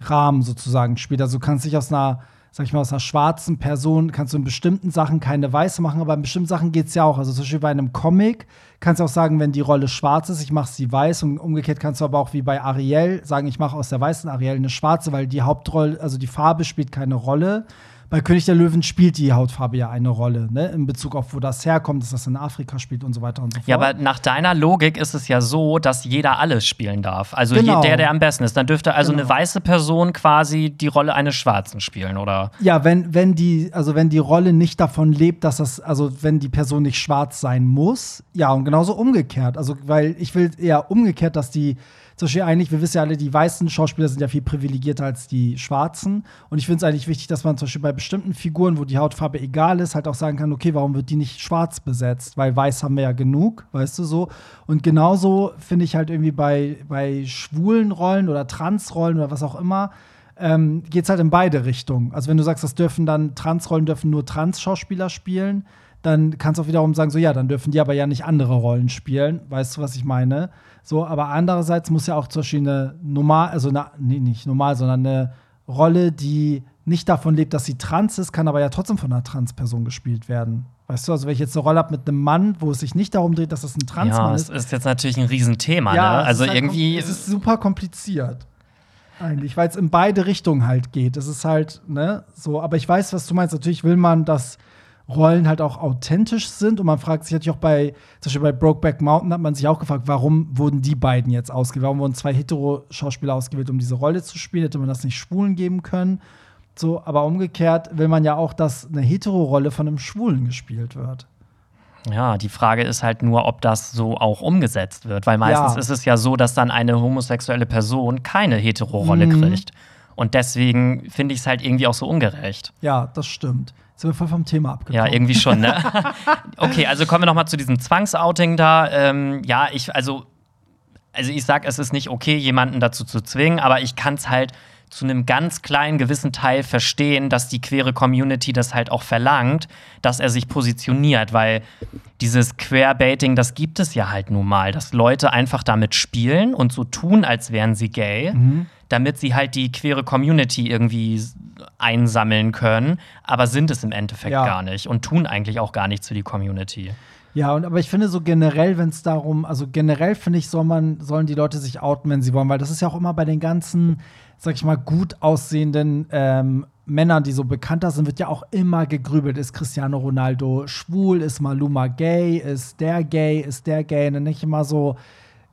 Rahmen sozusagen spielt. Also du kannst dich aus einer, sag ich mal, aus einer schwarzen Person, kannst du in bestimmten Sachen keine weiße machen, aber in bestimmten Sachen geht es ja auch. Also zum Beispiel bei einem Comic kannst du auch sagen, wenn die Rolle schwarz ist, ich mache sie weiß und umgekehrt kannst du aber auch wie bei Ariel sagen, ich mache aus der weißen Ariel eine schwarze, weil die Hauptrolle, also die Farbe spielt keine Rolle. Bei König der Löwen spielt die Hautfarbe ja eine Rolle, ne? In Bezug auf, wo das herkommt, dass das in Afrika spielt und so weiter und so fort. Ja, aber nach deiner Logik ist es ja so, dass jeder alles spielen darf. Also Genau. der, der am besten ist. Dann dürfte also Genau. eine weiße Person quasi die Rolle eines Schwarzen spielen, oder? Ja, wenn, wenn die, also wenn die Rolle nicht davon lebt, dass das, also wenn die Person nicht schwarz sein muss, ja, und genauso umgekehrt. Also, weil ich will eher umgekehrt, dass die, zum Beispiel eigentlich, wir wissen ja alle, die weißen Schauspieler sind ja viel privilegierter als die schwarzen. Und ich finde es eigentlich wichtig, dass man zum Beispiel bei bestimmten Figuren, wo die Hautfarbe egal ist, halt auch sagen kann, okay, warum wird die nicht schwarz besetzt? Weil weiß haben wir ja genug, weißt du so. Und genauso finde ich halt irgendwie bei, bei schwulen Rollen oder Transrollen oder was auch immer, ähm, geht es halt in beide Richtungen. Also wenn du sagst, das dürfen dann Transrollen dürfen nur Trans-Schauspieler spielen, dann kannst du auch wiederum sagen, so ja, dann dürfen die aber ja nicht andere Rollen spielen. Weißt du, was ich meine? So, aber andererseits muss ja auch zum Beispiel eine normal, also eine, nee, nicht normal, sondern eine Rolle, die nicht davon lebt, dass sie trans ist, kann aber ja trotzdem von einer Trans-Person gespielt werden. Weißt du, also wenn ich jetzt eine Rolle habe mit einem Mann, wo es sich nicht darum dreht, dass das ein Transmann Ja, ist, es ist jetzt natürlich ein Riesenthema, ja, ne? es Also ist halt irgendwie. Es ist super kompliziert. Eigentlich, weil es in beide Richtungen halt geht. Es ist halt, ne, so, aber ich weiß, was du meinst. Natürlich will man, dass Rollen halt auch authentisch sind und man fragt sich natürlich auch bei, zum Beispiel bei Brokeback Mountain hat man sich auch gefragt, warum wurden die beiden jetzt ausgewählt? Warum wurden zwei Hetero-Schauspieler ausgewählt, um diese Rolle zu spielen? Hätte man das nicht Schwulen geben können? So, aber umgekehrt will man ja auch, dass eine Hetero-Rolle von einem Schwulen gespielt wird. Ja, die Frage ist halt nur, ob das so auch umgesetzt wird. Weil meistens Ja. ist es ja so, dass dann eine homosexuelle Person keine Hetero-Rolle Mhm. kriegt. Und deswegen finde ich es halt irgendwie auch so ungerecht. Ja, das stimmt. Sind wir voll vom Thema abgekommen. Ja, irgendwie schon, ne? okay, also kommen wir noch mal zu diesem Zwangsouting da. Ähm, ja, ich, also, also ich sag, es ist nicht okay, jemanden dazu zu zwingen, aber ich kann es halt zu einem ganz kleinen gewissen Teil verstehen, dass die queere Community das halt auch verlangt, dass er sich positioniert, weil dieses Queerbaiting, das gibt es ja halt nun mal, dass Leute einfach damit spielen und so tun, als wären sie gay, damit sie halt die queere Community irgendwie einsammeln können, aber sind es im Endeffekt Ja. gar nicht und tun eigentlich auch gar nichts für die Community. Ja, und aber ich finde so generell, wenn es darum, also generell finde ich, soll man, sollen die Leute sich outen, wenn sie wollen, weil das ist ja auch immer bei den ganzen, sag ich mal, gut aussehenden ähm, Männern, die so bekannter sind, wird ja auch immer gegrübelt. Ist Cristiano Ronaldo schwul? Ist Maluma gay? Ist der gay? Ist der gay? Und dann nicht immer so,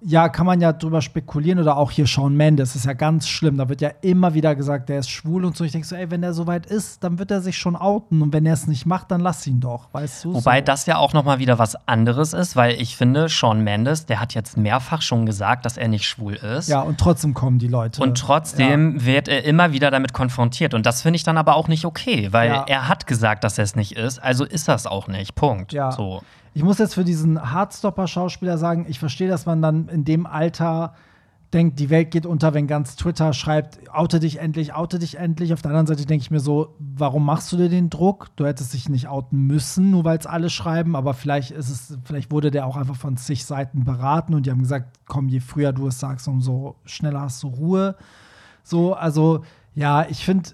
ja, kann man ja drüber spekulieren oder auch hier Shawn Mendes, ist ja ganz schlimm. Da wird ja immer wieder gesagt, der ist schwul und so. Ich denke so, ey, wenn der soweit ist, dann wird er sich schon outen und wenn er es nicht macht, dann lass ihn doch, weißt du? Wobei so. das ja auch noch mal wieder was anderes ist, weil ich finde, Shawn Mendes, der hat jetzt mehrfach schon gesagt, dass er nicht schwul ist. Ja, und trotzdem kommen die Leute. Und trotzdem wird er immer wieder damit konfrontiert. Und das finde ich dann aber auch nicht okay, weil Ja. er hat gesagt, dass er es nicht ist, also ist das auch nicht. Punkt. Ja. So. Ich muss jetzt für diesen Hardstopper-Schauspieler sagen, ich verstehe, dass man dann in dem Alter denkt, die Welt geht unter, wenn ganz Twitter schreibt, oute dich endlich, oute dich endlich. Auf der anderen Seite denke ich mir so, warum machst du dir den Druck? Du hättest dich nicht outen müssen, nur weil es alle schreiben, aber vielleicht ist es, vielleicht wurde der auch einfach von zig Seiten beraten und die haben gesagt, komm, je früher du es sagst, umso schneller hast du Ruhe. So, also ja, ich finde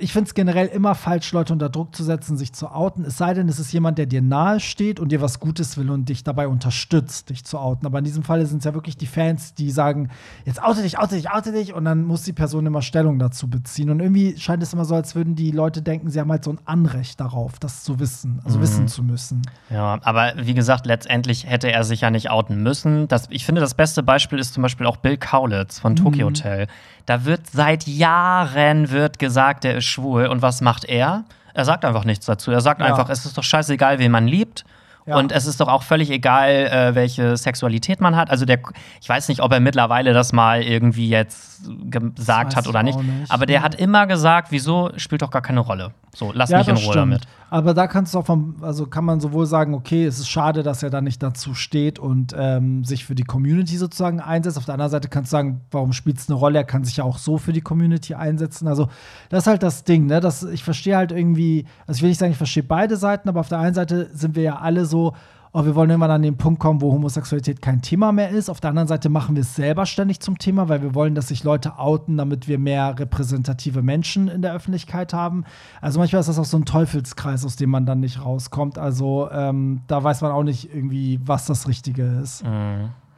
ich finde es generell immer falsch, Leute unter Druck zu setzen, sich zu outen. Es sei denn, es ist jemand, der dir nahe steht und dir was Gutes will und dich dabei unterstützt, dich zu outen. Aber in diesem Fall sind es ja wirklich die Fans, die sagen, jetzt oute dich, oute dich, oute dich. Und dann muss die Person immer Stellung dazu beziehen. Und irgendwie scheint es immer so, als würden die Leute denken, sie haben halt so ein Anrecht darauf, das zu wissen, also wissen zu müssen. Ja, aber wie gesagt, letztendlich hätte er sich ja nicht outen müssen. Das, ich finde, das beste Beispiel ist zum Beispiel auch Bill Kaulitz von Tokyo Hotel. Da wird seit Jahren wird gesagt, er ist schwul. Und was macht er? Er sagt einfach nichts dazu. Er sagt Ja. einfach, es ist doch scheißegal, wen man liebt. Ja. Und es ist doch auch völlig egal, äh, welche Sexualität man hat. Also der, ich weiß nicht, ob er mittlerweile das mal irgendwie jetzt gesagt hat oder nicht. nicht. Aber der hat immer gesagt, wieso spielt doch gar keine Rolle. So, lass mich in Ruhe damit. Aber da kannst du auch vom, also kann man sowohl sagen, okay, es ist schade, dass er da nicht dazu steht und ähm, sich für die Community sozusagen einsetzt. Auf der anderen Seite kannst du sagen, warum spielt es eine Rolle? Er kann sich ja auch so für die Community einsetzen. Also, das ist halt das Ding, ne? Das, ich verstehe halt irgendwie, also ich will nicht sagen, ich verstehe beide Seiten, aber auf der einen Seite sind wir ja alle so, oh, wir wollen irgendwann an den Punkt kommen, wo Homosexualität kein Thema mehr ist. Auf der anderen Seite machen wir es selber ständig zum Thema, weil wir wollen, dass sich Leute outen, damit wir mehr repräsentative Menschen in der Öffentlichkeit haben. Also manchmal ist das auch so ein Teufelskreis, aus dem man dann nicht rauskommt. Also ähm, da weiß man auch nicht irgendwie, was das Richtige ist.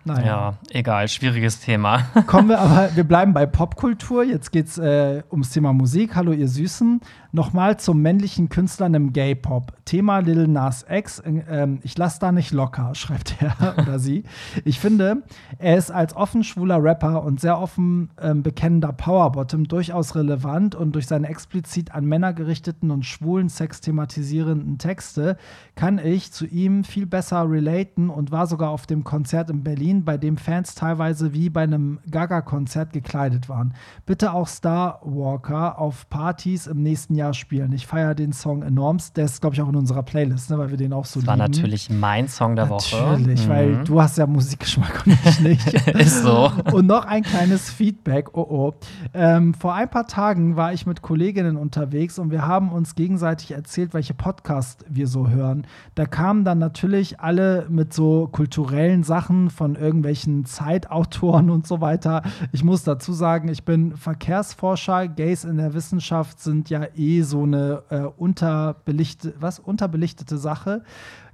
Naja. Ja, egal, schwieriges Thema. Kommen wir aber, wir bleiben bei Popkultur. Jetzt geht es äh, ums Thema Musik. Hallo, ihr Süßen. Nochmal zum männlichen Künstler im Gay-Pop. Thema Lil Nas X. Ähm, ich lasse da nicht locker, schreibt er oder sie. Ich finde, er ist als offen schwuler Rapper und sehr offen ähm, bekennender Powerbottom durchaus relevant und durch seine explizit an Männer gerichteten und schwulen Sex thematisierenden Texte kann ich zu ihm viel besser relaten und war sogar auf dem Konzert in Berlin, bei dem Fans teilweise wie bei einem Gaga-Konzert gekleidet waren. Bitte auch Star Walker auf Partys im nächsten Jahr spielen. Ich feiere den Song enormst. Der ist, glaube ich, auch in unserer Playlist, ne, weil wir den auch so das lieben. war natürlich mein Song der Woche. Natürlich, mhm. weil du hast ja Musikgeschmack und ich nicht. ist so. Und noch ein kleines Feedback. Oh oh. Ähm, vor ein paar Tagen war ich mit Kolleginnen unterwegs und wir haben uns gegenseitig erzählt, welche Podcasts wir so hören. Da kamen dann natürlich alle mit so kulturellen Sachen von irgendwelchen Zeitautoren und so weiter. Ich muss dazu sagen, ich bin Verkehrsforscher. Gays in der Wissenschaft sind ja eh so eine äh, unterbelichtete, was? unterbelichtete Sache.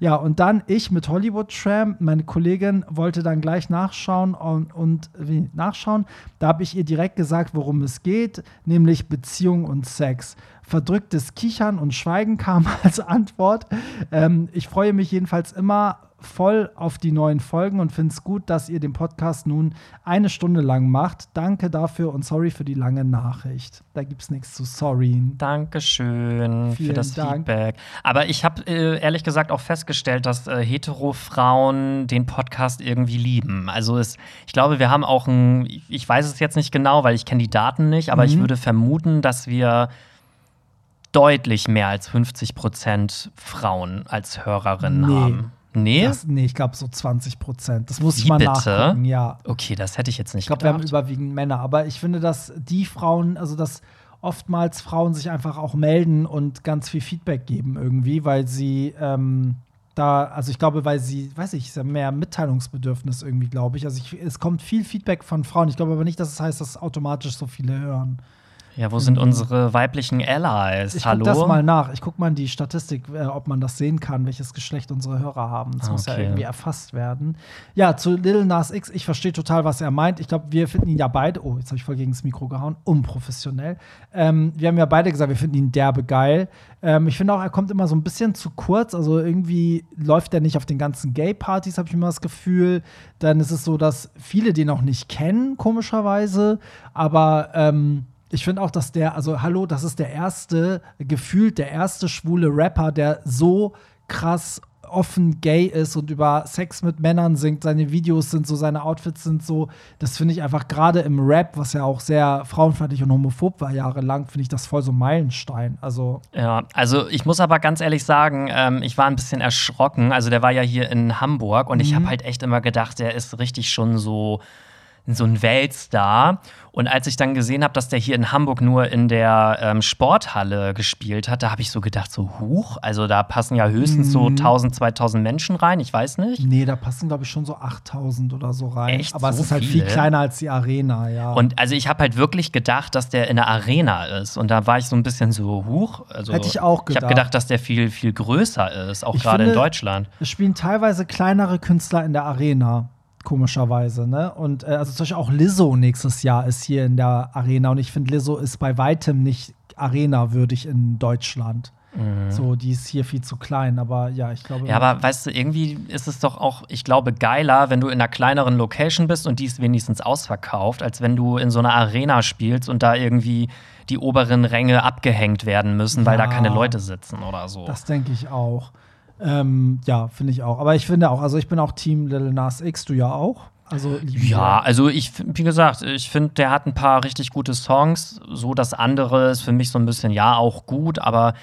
Ja, und dann ich mit Hollywood Tram. Meine Kollegin wollte dann gleich nachschauen und, und wie, nachschauen. Da habe ich ihr direkt gesagt, worum es geht, nämlich Beziehung und Sex. Verdrücktes Kichern und Schweigen kam als Antwort. Ähm, ich freue mich jedenfalls immer voll auf die neuen Folgen und finde es gut, dass ihr den Podcast nun eine Stunde lang macht. Danke dafür und sorry für die lange Nachricht. Da gibt es nichts zu sorry. Dankeschön Vielen für das Dank. Feedback. Aber ich habe äh, ehrlich gesagt auch festgestellt, dass äh, hetero-Frauen den Podcast irgendwie lieben. Also es, ich glaube, wir haben auch ein, ich weiß es jetzt nicht genau, weil ich kenne die Daten nicht, aber mhm. ich würde vermuten, dass wir deutlich mehr als 50 Prozent Frauen als Hörerinnen nee. haben. Nee? Das, nee, ich glaube so 20 Prozent. Das muss Wie ich mal bitte? nachgucken, ja. Okay, das hätte ich jetzt nicht Ich glaube, wir haben überwiegend Männer. Aber ich finde, dass die Frauen, also dass oftmals Frauen sich einfach auch melden und ganz viel Feedback geben irgendwie, weil sie ähm, da, also ich glaube, weil sie, weiß ich, mehr Mitteilungsbedürfnis irgendwie, glaube ich. Also ich, es kommt viel Feedback von Frauen. Ich glaube aber nicht, dass es heißt, dass automatisch so viele hören. Ja, wo sind mhm. unsere weiblichen Allies? Ich Hallo? guck das mal nach. Ich gucke mal in die Statistik, äh, ob man das sehen kann, welches Geschlecht unsere Hörer haben. Das okay. muss ja irgendwie erfasst werden. Ja, zu Lil Nas X, ich verstehe total, was er meint. Ich glaube, wir finden ihn ja beide, oh, jetzt habe ich voll gegen das Mikro gehauen, unprofessionell. Ähm, wir haben ja beide gesagt, wir finden ihn derbe geil. Ähm, ich finde auch, er kommt immer so ein bisschen zu kurz. Also irgendwie läuft er nicht auf den ganzen Gay-Partys, habe ich immer das Gefühl. Dann ist es so, dass viele den auch nicht kennen, komischerweise. Aber ähm, ich finde auch, dass der, also hallo, das ist der erste, gefühlt der erste schwule Rapper, der so krass offen gay ist und über Sex mit Männern singt. Seine Videos sind so, seine Outfits sind so. Das finde ich einfach gerade im Rap, was ja auch sehr frauenfeindlich und homophob war jahrelang, finde ich das voll so Meilenstein. Also ja, also ich muss aber ganz ehrlich sagen, ähm, ich war ein bisschen erschrocken. Also der war ja hier in Hamburg und mhm. ich habe halt echt immer gedacht, der ist richtig schon so so ein Weltstar. Und als ich dann gesehen habe, dass der hier in Hamburg nur in der ähm, Sporthalle gespielt hat, da habe ich so gedacht, so huch, also da passen ja höchstens mhm. so 1000, 2000 Menschen rein, ich weiß nicht. Nee, da passen glaube ich schon so 8000 oder so rein. Echt? Aber so es ist halt viele? viel kleiner als die Arena, ja. Und also ich habe halt wirklich gedacht, dass der in der Arena ist. Und da war ich so ein bisschen so huch. Also, Hätte ich auch gedacht. Ich habe gedacht, dass der viel, viel größer ist, auch gerade in Deutschland. Es spielen teilweise kleinere Künstler in der Arena komischerweise, ne? Und äh, also zum Beispiel auch Lizzo nächstes Jahr ist hier in der Arena und ich finde, Lizzo ist bei weitem nicht Arena-würdig in Deutschland. Mhm. So, die ist hier viel zu klein, aber ja, ich glaube. Ja, aber weißt du, irgendwie ist es doch auch, ich glaube, geiler, wenn du in einer kleineren Location bist und die ist wenigstens ausverkauft, als wenn du in so einer Arena spielst und da irgendwie die oberen Ränge abgehängt werden müssen, weil ja, da keine Leute sitzen oder so. Das denke ich auch. Ähm, ja, finde ich auch. Aber ich finde auch, also ich bin auch Team Little Nas X, du ja auch. Also ja, also ich, wie gesagt, ich finde, der hat ein paar richtig gute Songs. So das andere ist für mich so ein bisschen ja auch gut, aber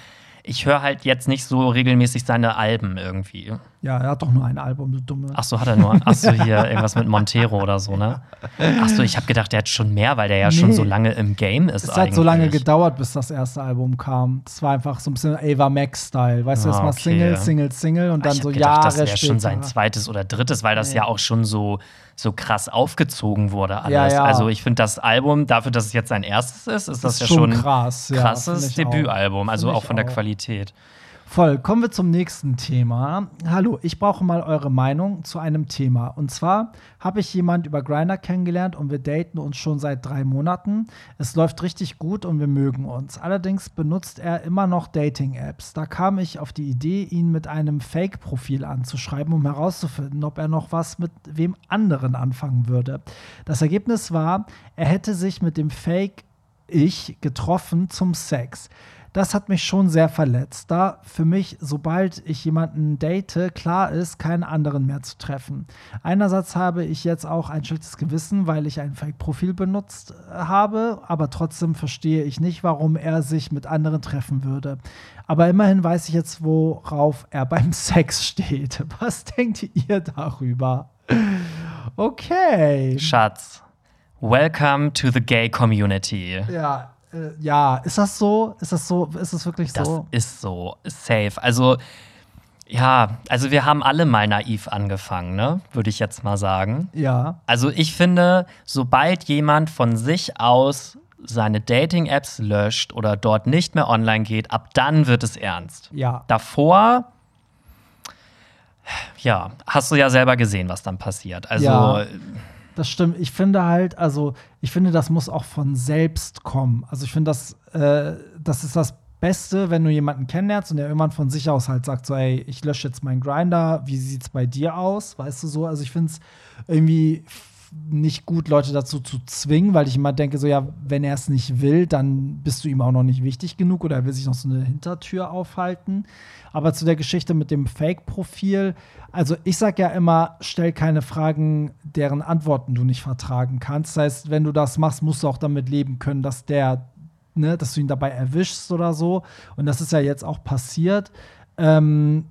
ich höre halt jetzt nicht so regelmäßig seine Alben irgendwie. Ja, er hat doch nur ein Album, du Dumme. Ach so, hat er nur. Ach so, hier irgendwas mit Montero oder so, ne? Ach so, ich habe gedacht, der hat schon mehr, weil der ja nee. schon so lange im Game ist. Es hat so lange gedauert, bis das erste Album kam. Das war einfach so ein bisschen Ava Max-Style. Weißt du, erstmal okay. Single, Single, Single und dann so gedacht, Jahre das wäre schon sein zweites oder drittes, weil das nee. ja auch schon so so krass aufgezogen wurde alles. Ja, ja. Also ich finde das Album, dafür, dass es jetzt sein erstes ist, ist das, das ist ja schon ein krass, krasses ja, Debütalbum, also auch von der auch. Qualität. Voll. Kommen wir zum nächsten Thema. Hallo, ich brauche mal eure Meinung zu einem Thema. Und zwar habe ich jemand über Grinder kennengelernt und wir daten uns schon seit drei Monaten. Es läuft richtig gut und wir mögen uns. Allerdings benutzt er immer noch Dating-Apps. Da kam ich auf die Idee, ihn mit einem Fake-Profil anzuschreiben, um herauszufinden, ob er noch was mit wem anderen anfangen würde. Das Ergebnis war, er hätte sich mit dem Fake-Ich getroffen zum Sex das hat mich schon sehr verletzt, da für mich, sobald ich jemanden date, klar ist, keinen anderen mehr zu treffen. Einerseits habe ich jetzt auch ein schlechtes Gewissen, weil ich ein Fake-Profil benutzt äh, habe, aber trotzdem verstehe ich nicht, warum er sich mit anderen treffen würde. Aber immerhin weiß ich jetzt, worauf er beim Sex steht. Was denkt ihr darüber? Okay. Schatz, welcome to the gay community. Ja, äh, ja, ist das so? Ist das so? Ist es wirklich so? Das ist so. Safe. Also, ja, also wir haben alle mal naiv angefangen, ne? Würde ich jetzt mal sagen. Ja. Also ich finde, sobald jemand von sich aus seine Dating-Apps löscht oder dort nicht mehr online geht, ab dann wird es ernst. Ja. Davor, ja, hast du ja selber gesehen, was dann passiert. Also. Ja. Das stimmt. Ich finde halt, also ich finde, das muss auch von selbst kommen. Also ich finde, das, äh, das ist das Beste, wenn du jemanden kennenlernst und der irgendwann von sich aus halt sagt, so, ey, ich lösche jetzt meinen Grinder, wie sieht's bei dir aus? Weißt du so? Also ich finde es irgendwie nicht gut, Leute dazu zu zwingen, weil ich immer denke, so ja, wenn er es nicht will, dann bist du ihm auch noch nicht wichtig genug oder er will sich noch so eine Hintertür aufhalten. Aber zu der Geschichte mit dem Fake-Profil, also ich sag ja immer, stell keine Fragen, deren Antworten du nicht vertragen kannst. Das heißt, wenn du das machst, musst du auch damit leben können, dass der, ne, dass du ihn dabei erwischst oder so. Und das ist ja jetzt auch passiert. Ähm,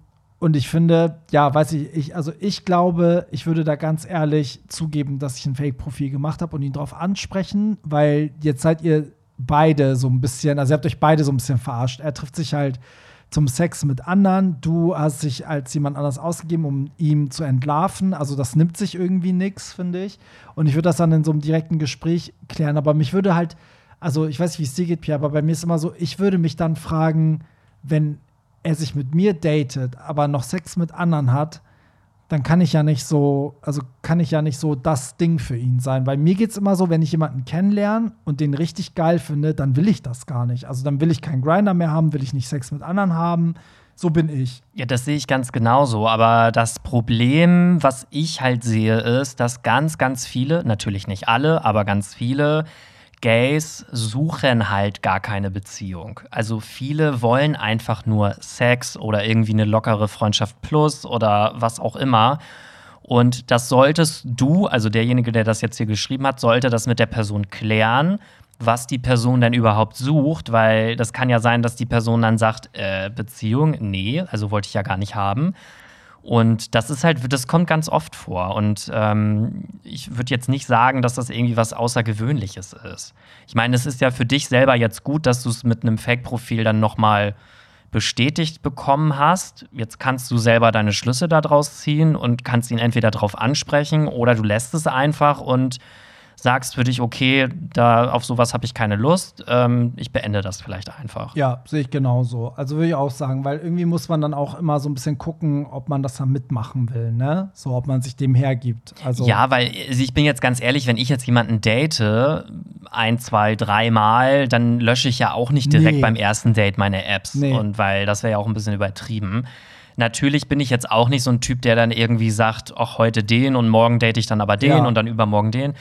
und ich finde, ja, weiß ich, ich, also ich glaube, ich würde da ganz ehrlich zugeben, dass ich ein Fake-Profil gemacht habe und ihn darauf ansprechen, weil jetzt seid ihr beide so ein bisschen, also ihr habt euch beide so ein bisschen verarscht. Er trifft sich halt zum Sex mit anderen. Du hast dich als jemand anders ausgegeben, um ihm zu entlarven. Also das nimmt sich irgendwie nichts, finde ich. Und ich würde das dann in so einem direkten Gespräch klären. Aber mich würde halt, also ich weiß nicht, wie es dir geht, Pierre, aber bei mir ist immer so, ich würde mich dann fragen, wenn er sich mit mir datet, aber noch Sex mit anderen hat, dann kann ich ja nicht so, also kann ich ja nicht so das Ding für ihn sein. Weil mir geht es immer so, wenn ich jemanden kennenlerne und den richtig geil finde, dann will ich das gar nicht. Also dann will ich keinen Grinder mehr haben, will ich nicht Sex mit anderen haben. So bin ich. Ja, das sehe ich ganz genauso. Aber das Problem, was ich halt sehe, ist, dass ganz, ganz viele, natürlich nicht alle, aber ganz viele Gays suchen halt gar keine Beziehung. Also viele wollen einfach nur Sex oder irgendwie eine lockere Freundschaft plus oder was auch immer. Und das solltest du, also derjenige, der das jetzt hier geschrieben hat, sollte das mit der Person klären, was die Person denn überhaupt sucht, weil das kann ja sein, dass die Person dann sagt, äh, Beziehung, nee, also wollte ich ja gar nicht haben. Und das ist halt, das kommt ganz oft vor. Und ähm, ich würde jetzt nicht sagen, dass das irgendwie was Außergewöhnliches ist. Ich meine, es ist ja für dich selber jetzt gut, dass du es mit einem Fake-Profil dann nochmal bestätigt bekommen hast. Jetzt kannst du selber deine Schlüsse daraus ziehen und kannst ihn entweder darauf ansprechen oder du lässt es einfach und sagst für dich, okay, da auf sowas habe ich keine Lust, ähm, ich beende das vielleicht einfach. Ja, sehe ich genauso. Also würde ich auch sagen, weil irgendwie muss man dann auch immer so ein bisschen gucken, ob man das dann mitmachen will, ne? So, ob man sich dem hergibt. Also ja, weil also ich bin jetzt ganz ehrlich, wenn ich jetzt jemanden date, ein, zwei, dreimal, dann lösche ich ja auch nicht direkt nee. beim ersten Date meine Apps. Nee. Und weil das wäre ja auch ein bisschen übertrieben. Natürlich bin ich jetzt auch nicht so ein Typ, der dann irgendwie sagt, ach, heute den und morgen date ich dann aber den ja. und dann übermorgen den.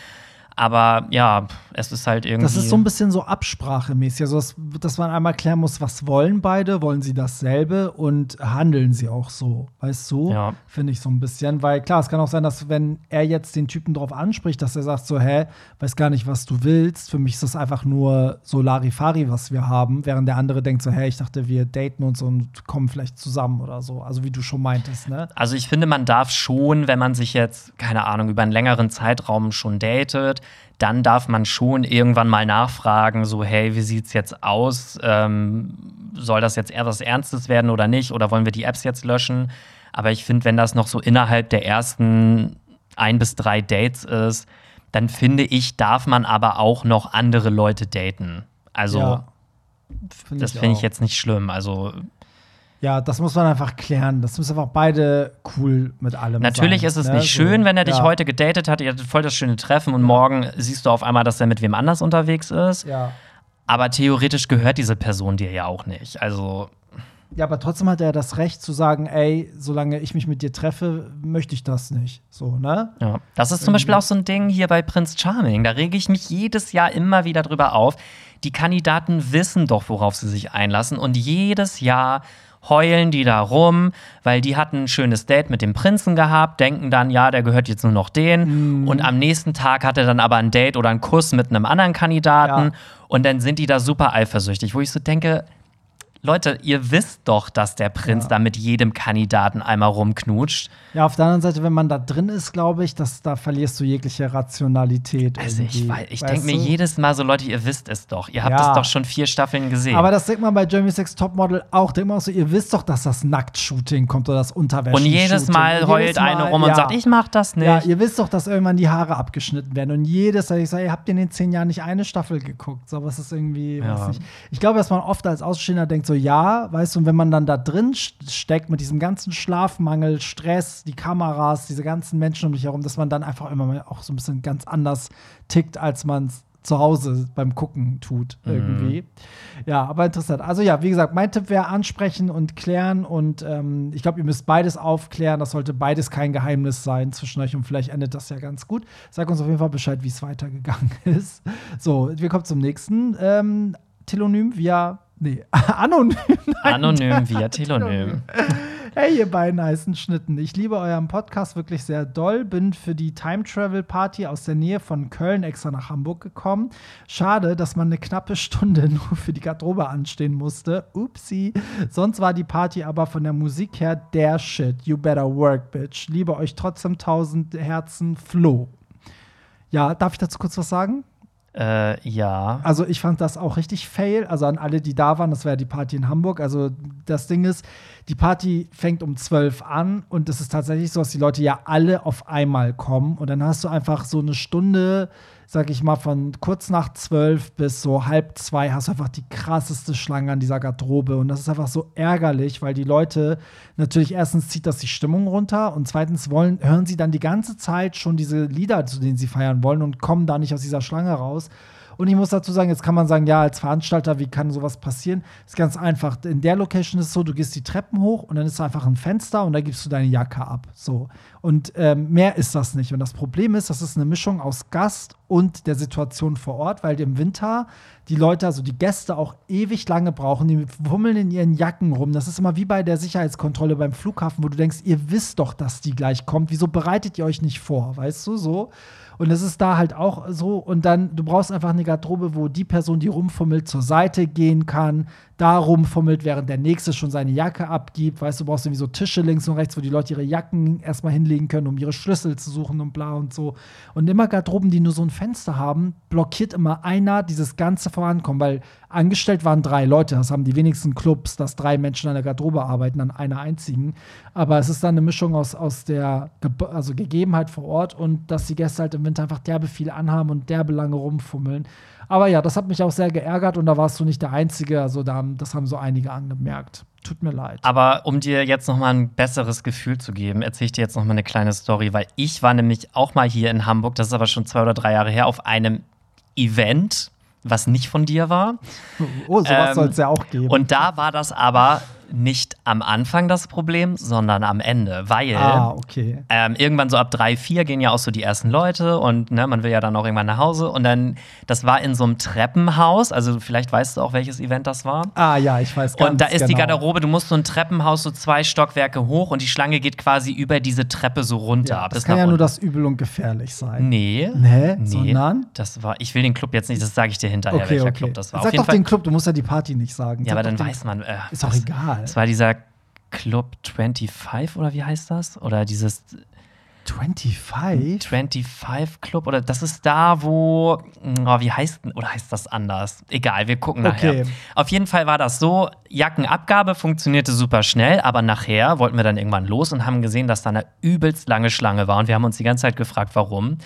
Aber ja, es ist halt irgendwie. Das ist so ein bisschen so absprachemäßig. Also, dass, dass man einmal klären muss, was wollen beide? Wollen sie dasselbe und handeln sie auch so? Weißt du? Ja. Finde ich so ein bisschen. Weil klar, es kann auch sein, dass wenn er jetzt den Typen darauf anspricht, dass er sagt so, hä, weiß gar nicht, was du willst. Für mich ist das einfach nur so Larifari, was wir haben. Während der andere denkt so, hä, ich dachte, wir daten uns und kommen vielleicht zusammen oder so. Also, wie du schon meintest, ne? Also, ich finde, man darf schon, wenn man sich jetzt, keine Ahnung, über einen längeren Zeitraum schon datet, dann darf man schon irgendwann mal nachfragen, so, hey, wie sieht es jetzt aus? Ähm, soll das jetzt eher was Ernstes werden oder nicht? Oder wollen wir die Apps jetzt löschen? Aber ich finde, wenn das noch so innerhalb der ersten ein bis drei Dates ist, dann finde ich, darf man aber auch noch andere Leute daten. Also, ja, find das finde ich jetzt nicht schlimm. Also, Ja, das muss man einfach klären. Das müssen einfach beide cool mit allem Natürlich sein, ist es ne? nicht So, schön, wenn er dich ja. heute gedatet hat, ihr hattet voll das schöne Treffen und morgen siehst du auf einmal, dass er mit wem anders unterwegs ist. Ja. Aber theoretisch gehört diese Person dir ja auch nicht. Also, ja, aber trotzdem hat er das Recht zu sagen, ey, solange ich mich mit dir treffe, möchte ich das nicht. So, ne? ja. Das ist zum Beispiel auch so ein Ding hier bei Prinz Charming. Da rege ich mich jedes Jahr immer wieder drüber auf. Die Kandidaten wissen doch, worauf sie sich einlassen. Und jedes Jahr heulen die da rum, weil die hatten ein schönes Date mit dem Prinzen gehabt, denken dann, ja, der gehört jetzt nur noch den. Und am nächsten Tag hat er dann aber ein Date oder einen Kuss mit einem anderen Kandidaten. Ja. Und dann sind die da super eifersüchtig, wo ich so denke, Leute, ihr wisst doch, dass der Prinz da mit jedem Kandidaten einmal rumknutscht. Ja, auf der anderen Seite, wenn man da drin ist, glaube ich, dass da verlierst du jegliche Rationalität. Also ich, weiß- ich denke mir jedes Mal so, Leute, ihr wisst es doch. Ihr habt Ja. es doch schon vier Staffeln gesehen. Aber das denkt man bei Jeremy Sex Topmodel auch. Denkt man auch so, ihr wisst doch, dass das Nacktshooting kommt oder das Unterwäsche. und jedes Mal heult eine rum und sagt, ich mach das nicht. Ja, ihr wisst doch, dass irgendwann die Haare abgeschnitten werden. Und jedes Mal, ich sage, ihr habt in den zehn Jahren nicht eine Staffel geguckt. So, was ist irgendwie, Ja. weiß nicht. Ich glaube, dass man oft als Außenstehender denkt, so, ja, weißt du, und wenn man dann da drin st- steckt mit diesem ganzen Schlafmangel, Stress, die Kameras, diese ganzen Menschen um dich herum, dass man dann einfach immer mal auch so ein bisschen ganz anders tickt, als man es zu Hause beim Gucken tut, irgendwie. Ja, aber interessant. Also ja, wie gesagt, mein Tipp wäre ansprechen und klären und ähm, ich glaube, ihr müsst beides aufklären. Das sollte beides kein Geheimnis sein zwischen euch und vielleicht endet das ja ganz gut. Sag uns auf jeden Fall Bescheid, wie es weitergegangen ist. So, wir kommen zum nächsten. Ähm, Telonym via, nee, anonym. Anonym via Telonym. Hey, ihr beiden heißen Schnitten. Ich liebe euren Podcast wirklich sehr doll. Bin für die Time Travel Party aus der Nähe von Köln extra nach Hamburg gekommen. Schade, dass man eine knappe Stunde nur für die Garderobe anstehen musste. Upsi. Sonst war die Party aber von der Musik her der Shit. You better work, bitch. Liebe euch trotzdem tausend Herzen. Flo. Ja, darf ich dazu kurz was sagen? Äh, ja. Also ich fand das auch richtig fail. Also an alle, die da waren, das war ja die Party in Hamburg. Also das Ding ist, die Party fängt um 12 an und es ist tatsächlich so, dass die Leute ja alle auf einmal kommen. Und dann hast du einfach so eine Stunde, sag ich mal, von kurz nach 12 bis so halb zwei hast du einfach die krasseste Schlange an dieser Garderobe. Und das ist einfach so ärgerlich, weil die Leute natürlich erstens zieht das die Stimmung runter und zweitens wollen, hören sie dann die ganze Zeit schon diese Lieder, zu denen sie feiern wollen und kommen da nicht aus dieser Schlange raus. Und ich muss dazu sagen, jetzt kann man sagen, ja, als Veranstalter, wie kann sowas passieren? Ist ganz einfach. In der Location ist es so, du gehst die Treppen hoch und dann ist da einfach ein Fenster und da gibst du deine Jacke ab. So. Und ähm, mehr ist das nicht. Und das Problem ist, das ist eine Mischung aus Gast und der Situation vor Ort, weil im Winter die Leute, also die Gäste auch ewig lange brauchen, die wummeln in ihren Jacken rum. Das ist immer wie bei der Sicherheitskontrolle beim Flughafen, wo du denkst, ihr wisst doch, dass die gleich kommt. Wieso bereitet ihr euch nicht vor? Weißt du, so. Und das ist da halt auch so. Und dann, du brauchst einfach eine Garderobe, wo die Person, die rumfummelt, zur Seite gehen kann, da rumfummelt, während der nächste schon seine Jacke abgibt. Weißt du, du brauchst irgendwie so Tische links und rechts, wo die Leute ihre Jacken erstmal hinlegen können, um ihre Schlüssel zu suchen und bla und so. Und immer Garderoben, die nur so ein Fenster haben, blockiert immer einer dieses ganze Vorankommen, weil angestellt waren drei Leute. Das haben die wenigsten Clubs, dass drei Menschen an der Garderobe arbeiten, an einer einzigen. Aber es ist dann eine Mischung aus, aus der Ge also Gegebenheit vor Ort und dass die Gäste halt im Winter einfach derbe viel anhaben und derbe lange rumfummeln. Aber ja, das hat mich auch sehr geärgert und da warst du nicht der Einzige. Also da, haben- das haben so einige angemerkt. Tut mir leid. Aber um dir jetzt noch mal ein besseres Gefühl zu geben, erzähle ich dir jetzt noch mal eine kleine Story, weil ich war nämlich auch mal hier in Hamburg, das ist aber schon zwei oder drei Jahre her, auf einem Event, was nicht von dir war. Oh, sowas Ähm, soll es ja auch geben. Und da war das aber nicht am Anfang das Problem, sondern am Ende, weil ah, okay. ähm, irgendwann so ab drei, vier gehen ja auch so die ersten Leute und ne, man will ja dann auch irgendwann nach Hause. Und dann, das war in so einem Treppenhaus, also vielleicht weißt du auch, welches Event das war. Ah, ja, ich weiß ganz Und da ist die genau. Garderobe, du musst so ein Treppenhaus so zwei Stockwerke hoch und die Schlange geht quasi über diese Treppe so runter. Ja, das kann ja nur unten. das übel und gefährlich sein. Nee. Nee, Nee, sondern? das war, ich will den Club jetzt nicht, das sage ich dir hinterher, Okay, welcher okay. Club das war. Sag doch Fall, den Club, du musst ja die Party nicht sagen. ja, Sag aber dann doch weiß man. Äh, Ist auch das- egal. Das war dieser Club 25 oder wie heißt das? Oder dieses 25? 25 Club oder das ist da, wo, oh, wie heißt oder heißt das anders? Egal, wir gucken nachher. Okay. Auf jeden Fall war das so, Jackenabgabe funktionierte super schnell, aber nachher wollten wir dann irgendwann los und haben gesehen, dass da eine übelst lange Schlange war und wir haben uns die ganze Zeit gefragt, warum.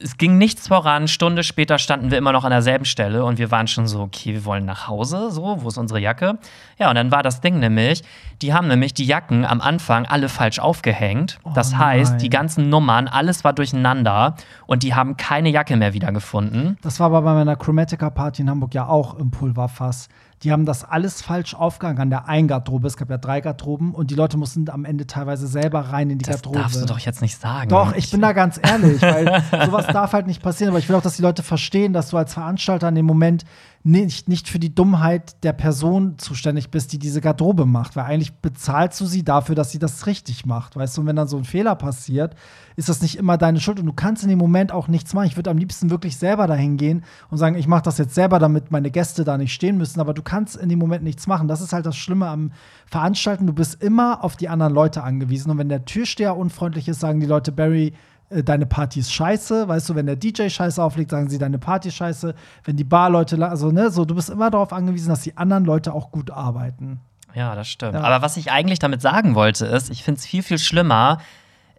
Es ging nichts voran. Stunde später standen wir immer noch an derselben Stelle und wir waren schon so, okay, wir wollen nach Hause, so, wo ist unsere Jacke? Ja, und dann war das Ding nämlich, die haben nämlich die Jacken am Anfang alle falsch aufgehängt. Oh das heißt, nein. die ganzen Nummern, alles war durcheinander und die haben keine Jacke mehr wiedergefunden. Das war aber bei meiner Chromatica-Party in Hamburg ja auch im Pulverfass. Die haben das alles falsch aufgegangen an der einen Garderobe. Es gab ja drei Garderoben und die Leute mussten am Ende teilweise selber rein in die Das Garderobe. darfst du doch jetzt nicht sagen. Doch, ich bin da ganz ehrlich, weil sowas darf halt nicht passieren. Aber ich will auch, dass die Leute verstehen, dass du als Veranstalter in dem Moment nicht, nicht für die Dummheit der Person zuständig bist, die diese Garderobe macht. Weil eigentlich bezahlst du sie dafür, dass sie das richtig macht. Weißt du, und wenn dann so ein Fehler passiert, ist das nicht immer deine Schuld. Und du kannst in dem Moment auch nichts machen. Ich würde am liebsten wirklich selber dahin gehen und sagen, ich mache das jetzt selber, damit meine Gäste da nicht stehen müssen. Aber du kannst in dem Moment nichts machen. Das ist halt das Schlimme am Veranstalten. Du bist immer auf die anderen Leute angewiesen. Und wenn der Türsteher unfreundlich ist, sagen die Leute, Barry, äh, deine Party ist scheiße. Weißt du, wenn der DJ scheiße auflegt, sagen sie, deine Party ist scheiße. Wenn die Barleute, also ne, so, du bist immer darauf angewiesen, dass die anderen Leute auch gut arbeiten. Ja, das stimmt. Ja. Aber was ich eigentlich damit sagen wollte, ist, ich finde es viel, viel schlimmer,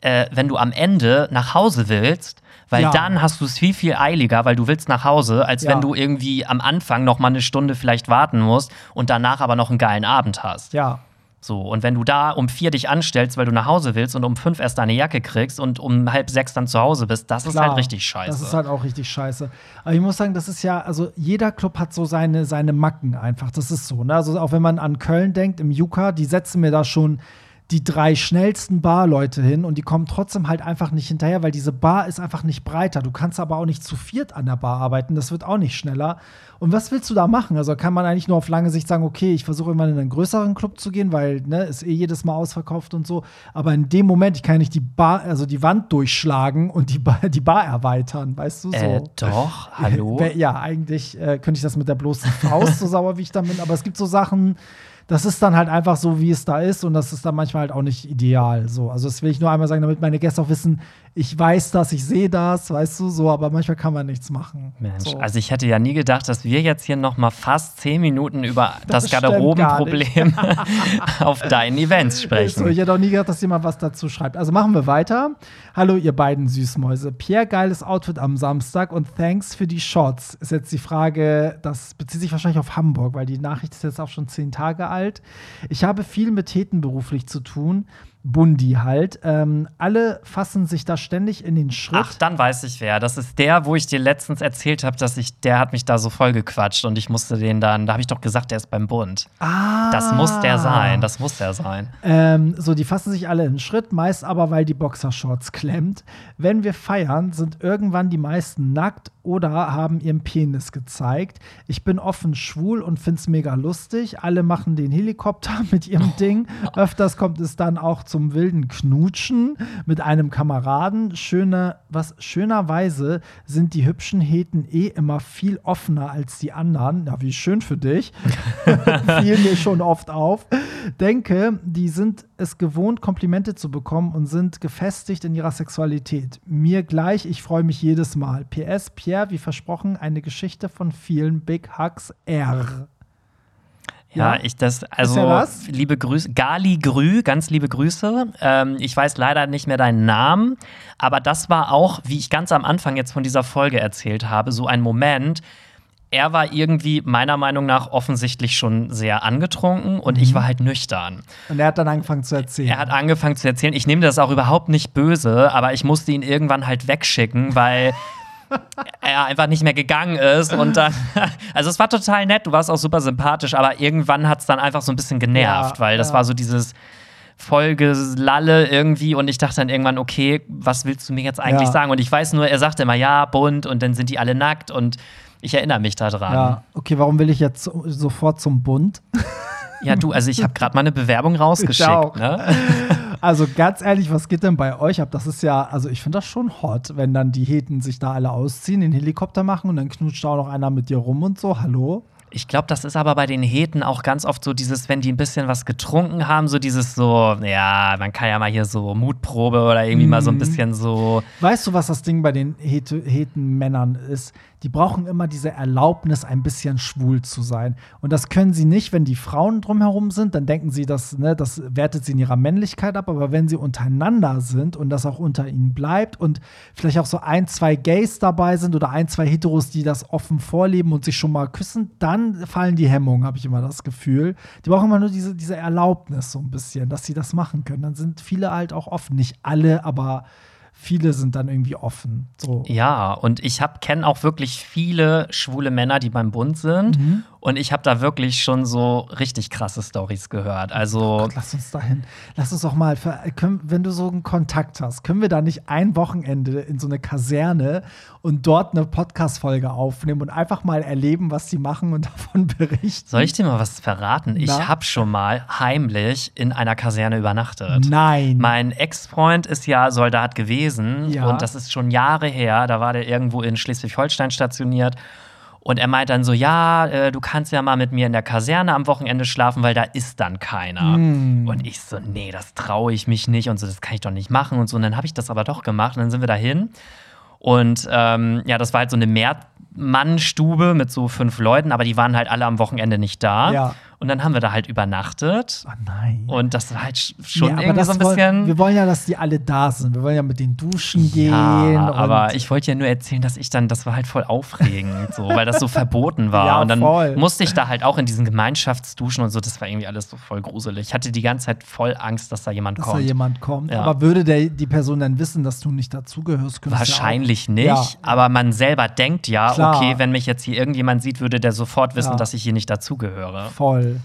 äh, wenn du am Ende nach Hause willst, weil Ja. dann hast du es viel, viel eiliger, weil du willst nach Hause, als Ja. wenn du irgendwie am Anfang noch mal eine Stunde vielleicht warten musst und danach aber noch einen geilen Abend hast. Ja. So, und wenn du da um vier dich anstellst, weil du nach Hause willst und um fünf erst deine Jacke kriegst und um halb sechs dann zu Hause bist, das ist Klar, halt richtig scheiße. Das ist halt auch richtig scheiße. Aber ich muss sagen, das ist ja, also jeder Club hat so seine, seine Macken einfach. Das ist so. Ne? Also auch wenn man an Köln denkt, im Juka, die setzen mir da schon die drei schnellsten Barleute hin und die kommen trotzdem halt einfach nicht hinterher, weil diese Bar ist einfach nicht breiter. Du kannst aber auch nicht zu viert an der Bar arbeiten, das wird auch nicht schneller. Und was willst du da machen? Also kann man eigentlich nur auf lange Sicht sagen, okay, ich versuche irgendwann in einen größeren Club zu gehen, weil ne, ist eh jedes Mal ausverkauft und so. Aber in dem Moment, ich kann ja nicht die Bar, also die Wand durchschlagen und die Bar, die Bar erweitern, weißt du so. äh, doch, hallo? Ja, eigentlich äh, könnte ich das mit der bloßen Faust, so sauer wie ich da bin. Aber es gibt so Sachen, das ist dann halt einfach so, wie es da ist. Und das ist dann manchmal halt auch nicht ideal. So. Also, das will ich nur einmal sagen, damit meine Gäste auch wissen, ich weiß das, ich sehe das, weißt du, so. Aber manchmal kann man nichts machen. Mensch, so. also ich hätte ja nie gedacht, dass wir jetzt hier noch mal fast zehn Minuten über das, stimmt Garderobenproblem auf deinen Events sprechen. So, ich hätte auch nie gedacht, dass jemand was dazu schreibt. Also machen wir weiter. Hallo, ihr beiden Süßmäuse. Pierre, geiles Outfit am Samstag und thanks für die Shots. Ist jetzt die Frage, das bezieht sich wahrscheinlich auf Hamburg, weil die Nachricht ist jetzt auch schon zehn Tage alt. Ich habe viel mit Heten beruflich zu tun. Bundi halt. Ähm, alle fassen sich da ständig in den Schritt. Ach, dann weiß ich wer. Das ist der, wo ich dir letztens erzählt habe, dass ich, der hat mich da so voll gequatscht und ich musste den dann, da habe ich doch gesagt, der ist beim Bund. ah. Das muss der sein, das muss der sein. Ähm, so, die fassen sich alle in den Schritt, meist aber, weil die Boxershorts klemmt. Wenn wir feiern, sind irgendwann die meisten nackt oder haben ihren Penis gezeigt. Ich bin offen schwul und find's mega lustig. Alle machen den Helikopter mit ihrem Ding. Öfters kommt es dann auch zum wilden Knutschen mit einem Kameraden. Schöne, was schönerweise sind die hübschen Heten eh immer viel offener als die anderen. Ja, wie schön für dich. Fiel mir schon oft auf. Denke, die sind es gewohnt, Komplimente zu bekommen und sind gefestigt in ihrer Sexualität. Mir gleich, ich freue mich jedes Mal. PS, Pierre, wie versprochen, eine Geschichte von vielen Big Hugs R. Ja, Ja. ich das, also das? liebe Grüße, Gali Grü, ganz liebe Grüße. Ähm, ich weiß leider nicht mehr deinen Namen, aber das war auch, wie ich ganz am Anfang jetzt von dieser Folge erzählt habe, so ein Moment. Er war irgendwie meiner Meinung nach offensichtlich schon sehr angetrunken und Mhm. ich war halt nüchtern. Und er hat dann angefangen zu erzählen. Er hat angefangen zu erzählen. Ich nehme das auch überhaupt nicht böse, aber ich musste ihn irgendwann halt wegschicken, weil er einfach nicht mehr gegangen ist. Und dann, also es war total nett, du warst auch super sympathisch, aber irgendwann hat es dann einfach so ein bisschen genervt, Ja, weil das ja. war so dieses Vollgelalle irgendwie und ich dachte dann irgendwann, okay, was willst du mir jetzt eigentlich Ja. sagen? Und ich weiß nur, er sagte immer, ja, bunt und dann sind die alle nackt und ich erinnere mich daran. ja, okay, warum will ich jetzt so- sofort zum Bund? Ja, du, also ich habe gerade mal eine Bewerbung rausgeschickt. Ne? Also ganz ehrlich, was geht denn bei euch ab? Das ist ja, also ich finde das schon hot, wenn dann die Heten sich da alle ausziehen, den Helikopter machen und dann knutscht da auch noch einer mit dir rum und so. Hallo? Ich glaube, das ist aber bei den Heten auch ganz oft so dieses, wenn die ein bisschen was getrunken haben, so dieses so, ja, man kann ja mal hier so Mutprobe oder irgendwie mal so ein Mhm. bisschen so. Weißt du, was das Ding bei den Hete- Heten-Männern ist? Die brauchen immer diese Erlaubnis, ein bisschen schwul zu sein. Und das können sie nicht, wenn die Frauen drumherum sind. Dann denken sie, dass, ne, das wertet sie in ihrer Männlichkeit ab. Aber wenn sie untereinander sind und das auch unter ihnen bleibt und vielleicht auch so ein, zwei Gays dabei sind oder ein, zwei Heteros, die das offen vorleben und sich schon mal küssen, dann fallen die Hemmungen, habe ich immer das Gefühl. Die brauchen immer nur diese, diese Erlaubnis so ein bisschen, dass sie das machen können. Dann sind viele halt auch offen. Nicht alle, aber viele sind dann irgendwie offen. So. Ja, und ich hab kenne auch wirklich viele schwule Männer, die beim Bund sind. Mhm. Und ich habe da wirklich schon so richtig krasse Stories gehört. Also, Gott, lass uns dahin. Lass uns doch mal, können, wenn du so einen Kontakt hast, können wir da nicht ein Wochenende in so eine Kaserne und dort eine Podcast-Folge aufnehmen und einfach mal erleben, was die machen und davon berichten? soll ich dir mal was verraten? Ich Na? habe schon mal heimlich in einer Kaserne übernachtet. Nein. Mein Ex-Freund ist ja Soldat gewesen Ja. und das ist schon Jahre her. Da war der irgendwo in Schleswig-Holstein stationiert. Und er meint dann so: Ja, äh, du kannst ja mal mit mir in der Kaserne am Wochenende schlafen, weil da ist dann keiner. Hm. Und ich so: Nee, das traue ich mich nicht und so, das kann ich doch nicht machen und so. Und dann habe ich das aber doch gemacht und dann sind wir dahin. Und ähm, ja, das war halt so eine Mehrmannstube mit so fünf Leuten, aber die waren halt alle am Wochenende nicht da. Ja. Und dann haben wir da halt übernachtet. Oh nein. Und das war halt sch- schon Nee, aber irgendwie so ein wollen- bisschen. wir wollen ja, dass die alle da sind. Wir wollen ja mit den duschen gehen. ja, aber ich wollte ja nur erzählen, dass ich dann, das war halt voll aufregend, so, weil das so verboten war. Ja, und dann voll. musste ich da halt auch in diesen Gemeinschaftsduschen und so, das war irgendwie alles so voll gruselig. Ich hatte die ganze Zeit voll Angst, dass da jemand dass da kommt. jemand kommt. Ja. Aber würde der, die Person dann wissen, dass du nicht dazugehörst? Wahrscheinlich nicht, aber man selber denkt ja, Klar. okay, wenn mich jetzt hier irgendjemand sieht, würde der sofort wissen, Ja. dass ich hier nicht dazugehöre. Voll.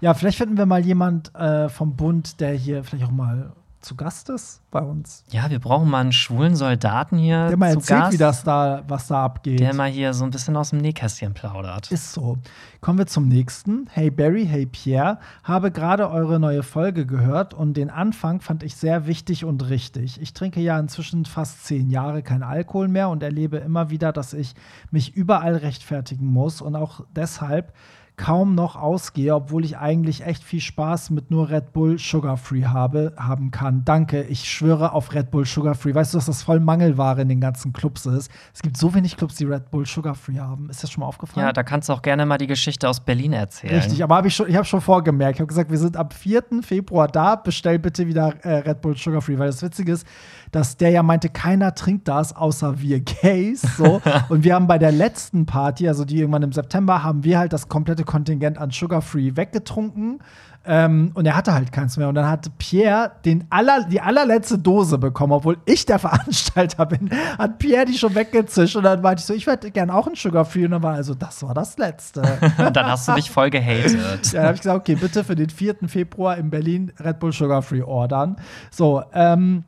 Ja, vielleicht finden wir mal jemand äh, vom Bund, der hier vielleicht auch mal zu Gast ist bei uns. Ja, wir brauchen mal einen schwulen Soldaten hier Der mal zu erzählt, Gast, wie das da, was da abgeht. der mal hier so ein bisschen aus dem Nähkästchen plaudert. Ist so. Kommen wir zum nächsten. Hey Barry, hey Pierre. Habe gerade eure neue Folge gehört und den Anfang fand ich sehr wichtig und richtig. Ich trinke ja inzwischen fast zehn Jahre kein Alkohol mehr und erlebe immer wieder, dass ich mich überall rechtfertigen muss und auch deshalb kaum noch ausgehe, obwohl ich eigentlich echt viel Spaß mit nur Red Bull Sugar Free habe, haben kann. Danke, ich schwöre auf Red Bull Sugar Free. Weißt du, dass das voll Mangelware in den ganzen Clubs ist? Es gibt so wenig Clubs, die Red Bull Sugar Free haben. Ist das schon mal aufgefallen? Ja, da kannst du auch gerne mal die Geschichte aus Berlin erzählen. Richtig, aber hab ich, schon, ich habe schon vorgemerkt. Ich habe gesagt, wir sind ab 4. Februar da. Bestell bitte wieder äh, Red Bull Sugar Free, weil das Witzige ist, dass der ja meinte, keiner trinkt das, außer wir Gays. So. Und wir haben bei der letzten Party, also die irgendwann im September, haben wir halt das komplette Kontingent an Sugar Free weggetrunken. Ähm, und er hatte halt keins mehr. Und dann hat Pierre den aller, die allerletzte Dose bekommen, obwohl ich der Veranstalter bin, hat Pierre die schon weggezischt. Und dann meinte ich so, ich hätte gern auch ein Sugar Free. Und dann war also, das war das letzte. Und dann hast du mich voll gehatet. Ja, dann habe ich gesagt, okay, bitte für den 4. Februar in Berlin Red Bull Sugar Free ordern. So, ähm,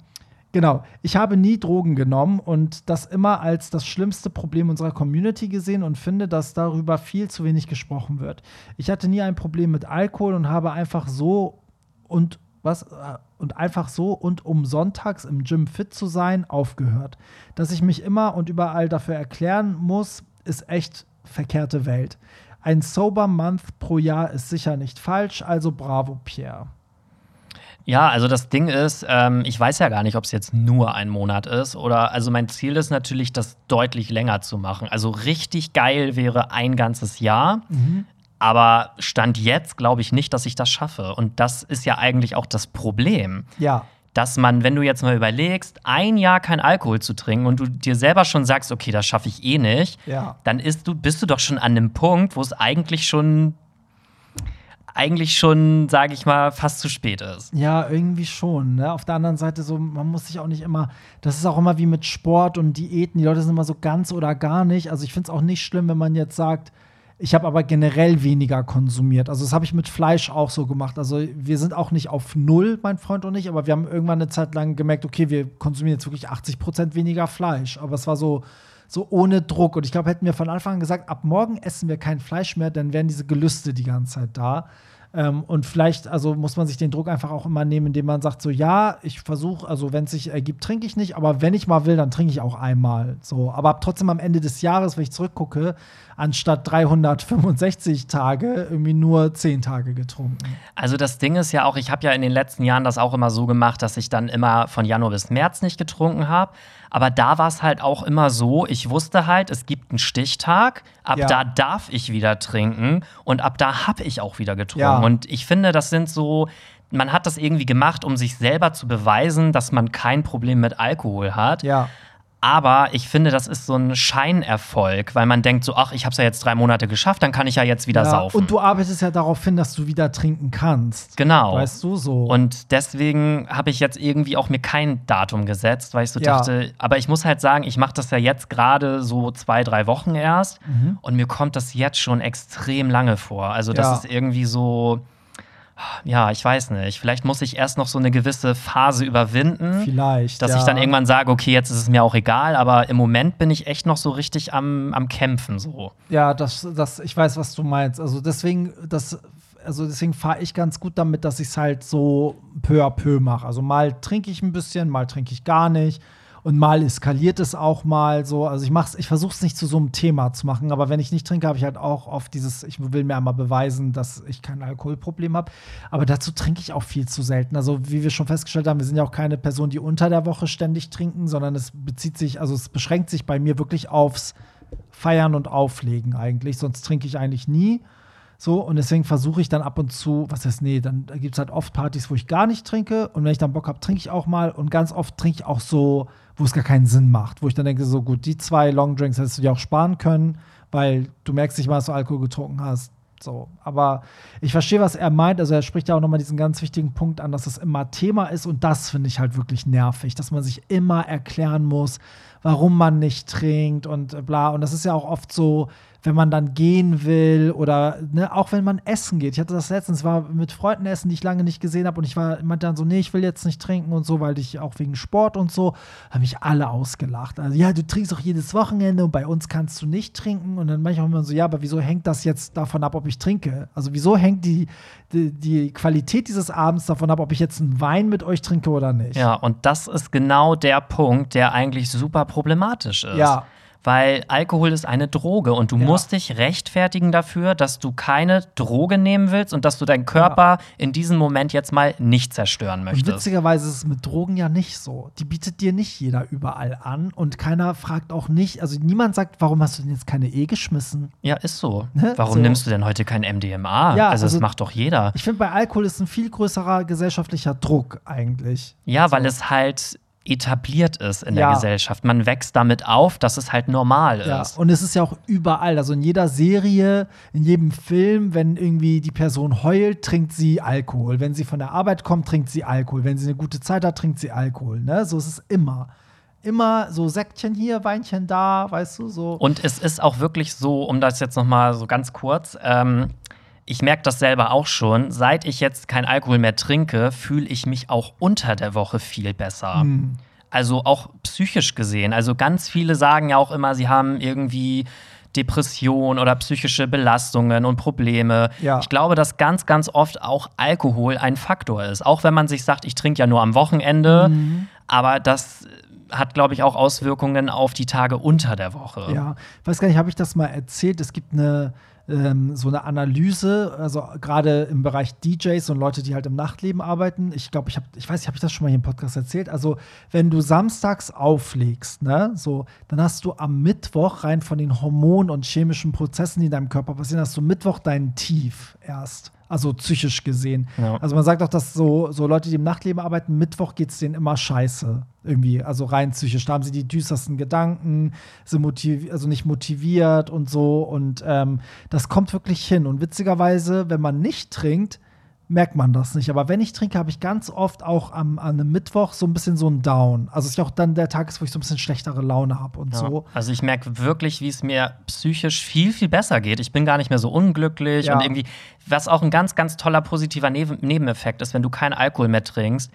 genau. Ich habe nie Drogen genommen und das immer als das schlimmste Problem unserer Community gesehen und finde, dass darüber viel zu wenig gesprochen wird. Ich hatte nie ein Problem mit Alkohol und habe einfach so und was äh, und einfach so und um sonntags im Gym fit zu sein aufgehört. Dass ich mich immer und überall dafür erklären muss, ist echt verkehrte Welt. Ein Sober Month pro Jahr ist sicher nicht falsch, also bravo, Pierre. Ja, also das Ding ist, ähm, ich weiß ja gar nicht, ob es jetzt nur ein Monat ist oder, also mein Ziel ist natürlich, das deutlich länger zu machen. Also richtig geil wäre ein ganzes Jahr. Aber Stand jetzt glaube ich nicht, dass ich das schaffe. Und das ist ja eigentlich auch das Problem. Ja, dass man, wenn du jetzt mal überlegst, ein Jahr kein Alkohol zu trinken und du dir selber schon sagst, okay, das schaffe ich eh nicht, ja. dann ist du, bist du doch schon an einem Punkt, wo es eigentlich schon, eigentlich schon, sage ich mal, fast zu spät ist. Ja, irgendwie schon. Ne? Auf der anderen Seite so, man muss sich auch nicht immer, das ist auch immer wie mit Sport und Diäten. Die Leute sind immer so ganz oder gar nicht. Also ich finde es auch nicht schlimm, wenn man jetzt sagt, ich habe aber generell weniger konsumiert. Also das habe ich mit Fleisch auch so gemacht. Also wir sind auch nicht auf null, mein Freund und ich, aber wir haben irgendwann eine Zeit lang gemerkt, okay, wir konsumieren jetzt wirklich 80 Prozent weniger Fleisch. Aber es war so, so ohne Druck. Und ich glaube, hätten wir von Anfang an gesagt, ab morgen essen wir kein Fleisch mehr, dann wären diese Gelüste die ganze Zeit da. Ähm, und vielleicht, also muss man sich den Druck einfach auch immer nehmen, indem man sagt, so ja, ich versuche, also wenn es sich ergibt, trinke ich nicht, aber wenn ich mal will, dann trinke ich auch einmal. So, aber trotzdem am Ende des Jahres, wenn ich zurückgucke, anstatt 365 Tage irgendwie nur 10 Tage getrunken. Also das Ding ist ja auch, ich habe ja in den letzten Jahren das auch immer so gemacht, dass ich dann immer von Januar bis März nicht getrunken habe. Aber da war es halt auch immer so, ich wusste halt, es gibt einen Stichtag, ab Ja. da darf ich wieder trinken und ab da habe ich auch wieder getrunken. Ja. Und ich finde, das sind so, man hat das irgendwie gemacht, um sich selber zu beweisen, dass man kein Problem mit Alkohol hat. Ja. Aber ich finde, das ist so ein Scheinerfolg, weil man denkt so, ach, ich habe es ja jetzt drei Monate geschafft, dann kann ich ja jetzt wieder ja. saufen. Und du arbeitest ja darauf hin, dass du wieder trinken kannst. genau. Weißt du so? Und deswegen habe ich jetzt irgendwie auch mir kein Datum gesetzt, weil ich so Ja. dachte, aber ich muss halt sagen, ich mache das ja jetzt gerade so zwei, drei Wochen erst Mhm. und mir kommt das jetzt schon extrem lange vor. Also das Ja. ist irgendwie so, ja, ich weiß nicht. Vielleicht muss ich erst noch so eine gewisse Phase überwinden. Vielleicht. Dass ja. ich dann irgendwann sage, okay, jetzt ist es mir auch egal, aber im Moment bin ich echt noch so richtig am, am Kämpfen so. Ja, das, das, ich weiß, was du meinst. Also deswegen, das, also deswegen fahre ich ganz gut damit, dass ich es halt so peu à peu mache. Also mal trinke ich ein bisschen, mal trinke ich gar nicht. Und mal eskaliert es auch mal so. Also ich mach's, ich versuche es nicht zu so einem Thema zu machen, aber wenn ich nicht trinke, habe ich halt auch oft dieses, ich will mir einmal beweisen, dass ich kein Alkoholproblem habe. Aber dazu trinke ich auch viel zu selten. Also wie wir schon festgestellt haben, wir sind ja auch keine Person, die unter der Woche ständig trinken, sondern es bezieht sich, also es beschränkt sich bei mir wirklich aufs Feiern und Auflegen eigentlich. Sonst trinke ich eigentlich nie. So, und deswegen versuche ich dann ab und zu, was heißt, nee, dann gibt es halt oft Partys, wo ich gar nicht trinke. Und wenn ich dann Bock habe, trinke ich auch mal. Und ganz oft trinke ich auch so, wo es gar keinen Sinn macht. Wo ich dann denke, so gut, die zwei Longdrinks hättest du dir auch sparen können, weil du merkst nicht mal, dass du Alkohol getrunken hast. So, aber ich verstehe, was er meint. Also er spricht ja auch nochmal diesen ganz wichtigen Punkt an, dass es immer Thema ist und das finde ich halt wirklich nervig, dass man sich immer erklären muss, warum man nicht trinkt und bla. Und das ist ja auch oft so, wenn man dann gehen will oder ne, auch wenn man essen geht. Ich hatte das letztens, war mit Freunden essen, die ich lange nicht gesehen habe und ich war meinte dann so, nee, ich will jetzt nicht trinken und so, weil ich auch wegen Sport und so, haben mich alle ausgelacht. Also ja, du trinkst doch jedes Wochenende und bei uns kannst du nicht trinken und dann manchmal immer so, ja, aber wieso hängt das jetzt davon ab, ob ich trinke? Also wieso hängt die, die, die Qualität dieses Abends davon ab, ob ich jetzt einen Wein mit euch trinke oder nicht? Ja, und das ist genau der Punkt, der eigentlich super problematisch ist. Ja. Weil Alkohol ist eine Droge und du Ja. musst dich rechtfertigen dafür, dass du keine Droge nehmen willst und dass du deinen Körper in diesem Moment jetzt mal nicht zerstören Und möchtest. witzigerweise ist es mit Drogen ja nicht so. Die bietet dir nicht jeder überall an und keiner fragt auch nicht, also niemand sagt, warum hast du denn jetzt keine E geschmissen? Ja, ist so. Ne? Warum So. nimmst du denn heute kein MDMA? Ja, also, also- das macht doch jeder. Ich finde, bei Alkohol ist ein viel größerer gesellschaftlicher Druck eigentlich. Ja, weil es halt etabliert ist in Ja. der Gesellschaft. Man wächst damit auf, dass es halt normal Ja, ist. und es ist ja auch überall, also in jeder Serie, in jedem Film, wenn irgendwie die Person heult, trinkt sie Alkohol. Wenn sie von der Arbeit kommt, trinkt sie Alkohol. Wenn sie eine gute Zeit hat, trinkt sie Alkohol. Ne? So ist es immer. Immer so Säckchen hier, Weinchen da, weißt du, so. Und es ist auch wirklich so, um das jetzt noch mal so ganz kurz, ähm, ich merke das selber auch schon, seit ich jetzt kein Alkohol mehr trinke, fühle ich mich auch unter der Woche viel besser. Hm. Also auch psychisch gesehen. Also ganz viele sagen ja auch immer, sie haben irgendwie Depression oder psychische Belastungen und Probleme. Ja. Ich glaube, dass ganz, ganz oft auch Alkohol ein Faktor ist. Auch wenn man sich sagt, ich trinke ja nur am Wochenende, Mhm. aber das hat, glaube ich, auch Auswirkungen auf die Tage unter der Woche. Ja, ich weiß gar nicht, habe ich das mal erzählt? Es gibt eine ähm, so eine Analyse, also gerade im Bereich DJs und Leute, die halt im Nachtleben arbeiten. Ich glaube, ich habe, ich weiß nicht, habe ich das schon mal hier im Podcast erzählt? Also, wenn du samstags auflegst, ne, so, dann hast du am Mittwoch rein von den Hormonen und chemischen Prozessen, die in deinem Körper passieren, hast du Mittwoch deinen Tief erst. Also psychisch gesehen. Ja. Also man sagt auch, dass so, so Leute, die im Nachtleben arbeiten, Mittwoch geht es denen immer scheiße. Irgendwie, also rein psychisch. Da haben sie die düstersten Gedanken, sind also nicht motiviert und so. Und ähm, das kommt wirklich hin. Und witzigerweise, wenn man nicht trinkt, merkt man das nicht. Aber wenn ich trinke, habe ich ganz oft auch am, an einem Mittwoch so ein bisschen so ein Down. Also es ist auch dann der Tag ist, wo ich so ein bisschen schlechtere Laune habe und Ja. so. Also ich merke wirklich, wie es mir psychisch viel, viel besser geht. Ich bin gar nicht mehr so unglücklich Ja. und irgendwie, was auch ein ganz, ganz toller positiver Neben Nebeneffekt ist, wenn du keinen Alkohol mehr trinkst,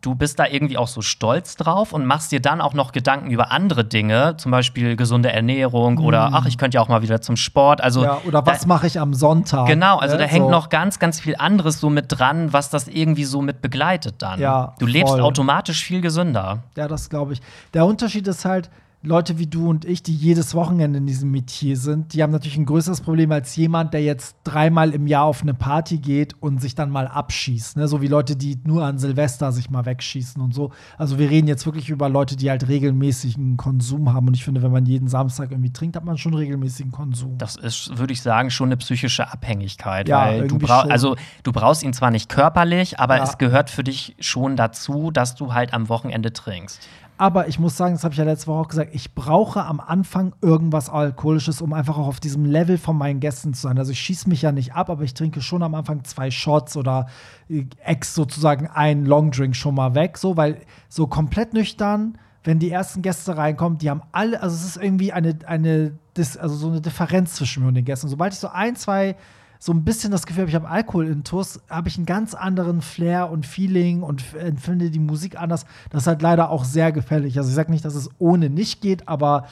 du bist da irgendwie auch so stolz drauf und machst dir dann auch noch Gedanken über andere Dinge, zum Beispiel gesunde Ernährung mhm. oder ach, ich könnte ja auch mal wieder zum Sport. Also, ja, oder was mache ich am Sonntag? Genau, also ne? da hängt so. noch ganz, ganz viel anderes so mit dran, was das irgendwie so mit begleitet dann. Ja, du lebst voll. automatisch viel gesünder. Ja, das glaube ich. Der Unterschied ist halt, Leute wie du und ich, die jedes Wochenende in diesem Metier sind, die haben natürlich ein größeres Problem als jemand, der jetzt dreimal im Jahr auf eine Party geht und sich dann mal abschießt. Ne? So wie Leute, die nur an Silvester sich mal wegschießen und so. Also wir reden jetzt wirklich über Leute, die halt regelmäßigen Konsum haben. Und ich finde, wenn man jeden Samstag irgendwie trinkt, hat man schon regelmäßigen Konsum. Das ist, würde ich sagen, schon eine psychische Abhängigkeit. Ja, weil du brauchst, also du brauchst ihn zwar nicht körperlich, aber ja. es gehört für dich schon dazu, dass du halt am Wochenende trinkst. Aber ich muss sagen, das habe ich ja letzte Woche auch gesagt, ich brauche am Anfang irgendwas Alkoholisches, um einfach auch auf diesem Level von meinen Gästen zu sein. Also ich schieße mich ja nicht ab, aber ich trinke schon am Anfang zwei Shots oder äh, ex sozusagen einen Longdrink schon mal weg, so, weil so komplett nüchtern, wenn die ersten Gäste reinkommen, die haben alle, also es ist irgendwie eine, eine, also so eine Differenz zwischen mir und den Gästen. Sobald ich so ein, zwei so ein bisschen das Gefühl habe, ich habe Alkohol in Tuss, habe ich einen ganz anderen Flair und Feeling und empfinde die Musik anders. Das ist halt leider auch sehr gefällig. Also ich sage nicht, dass es ohne nicht geht, aber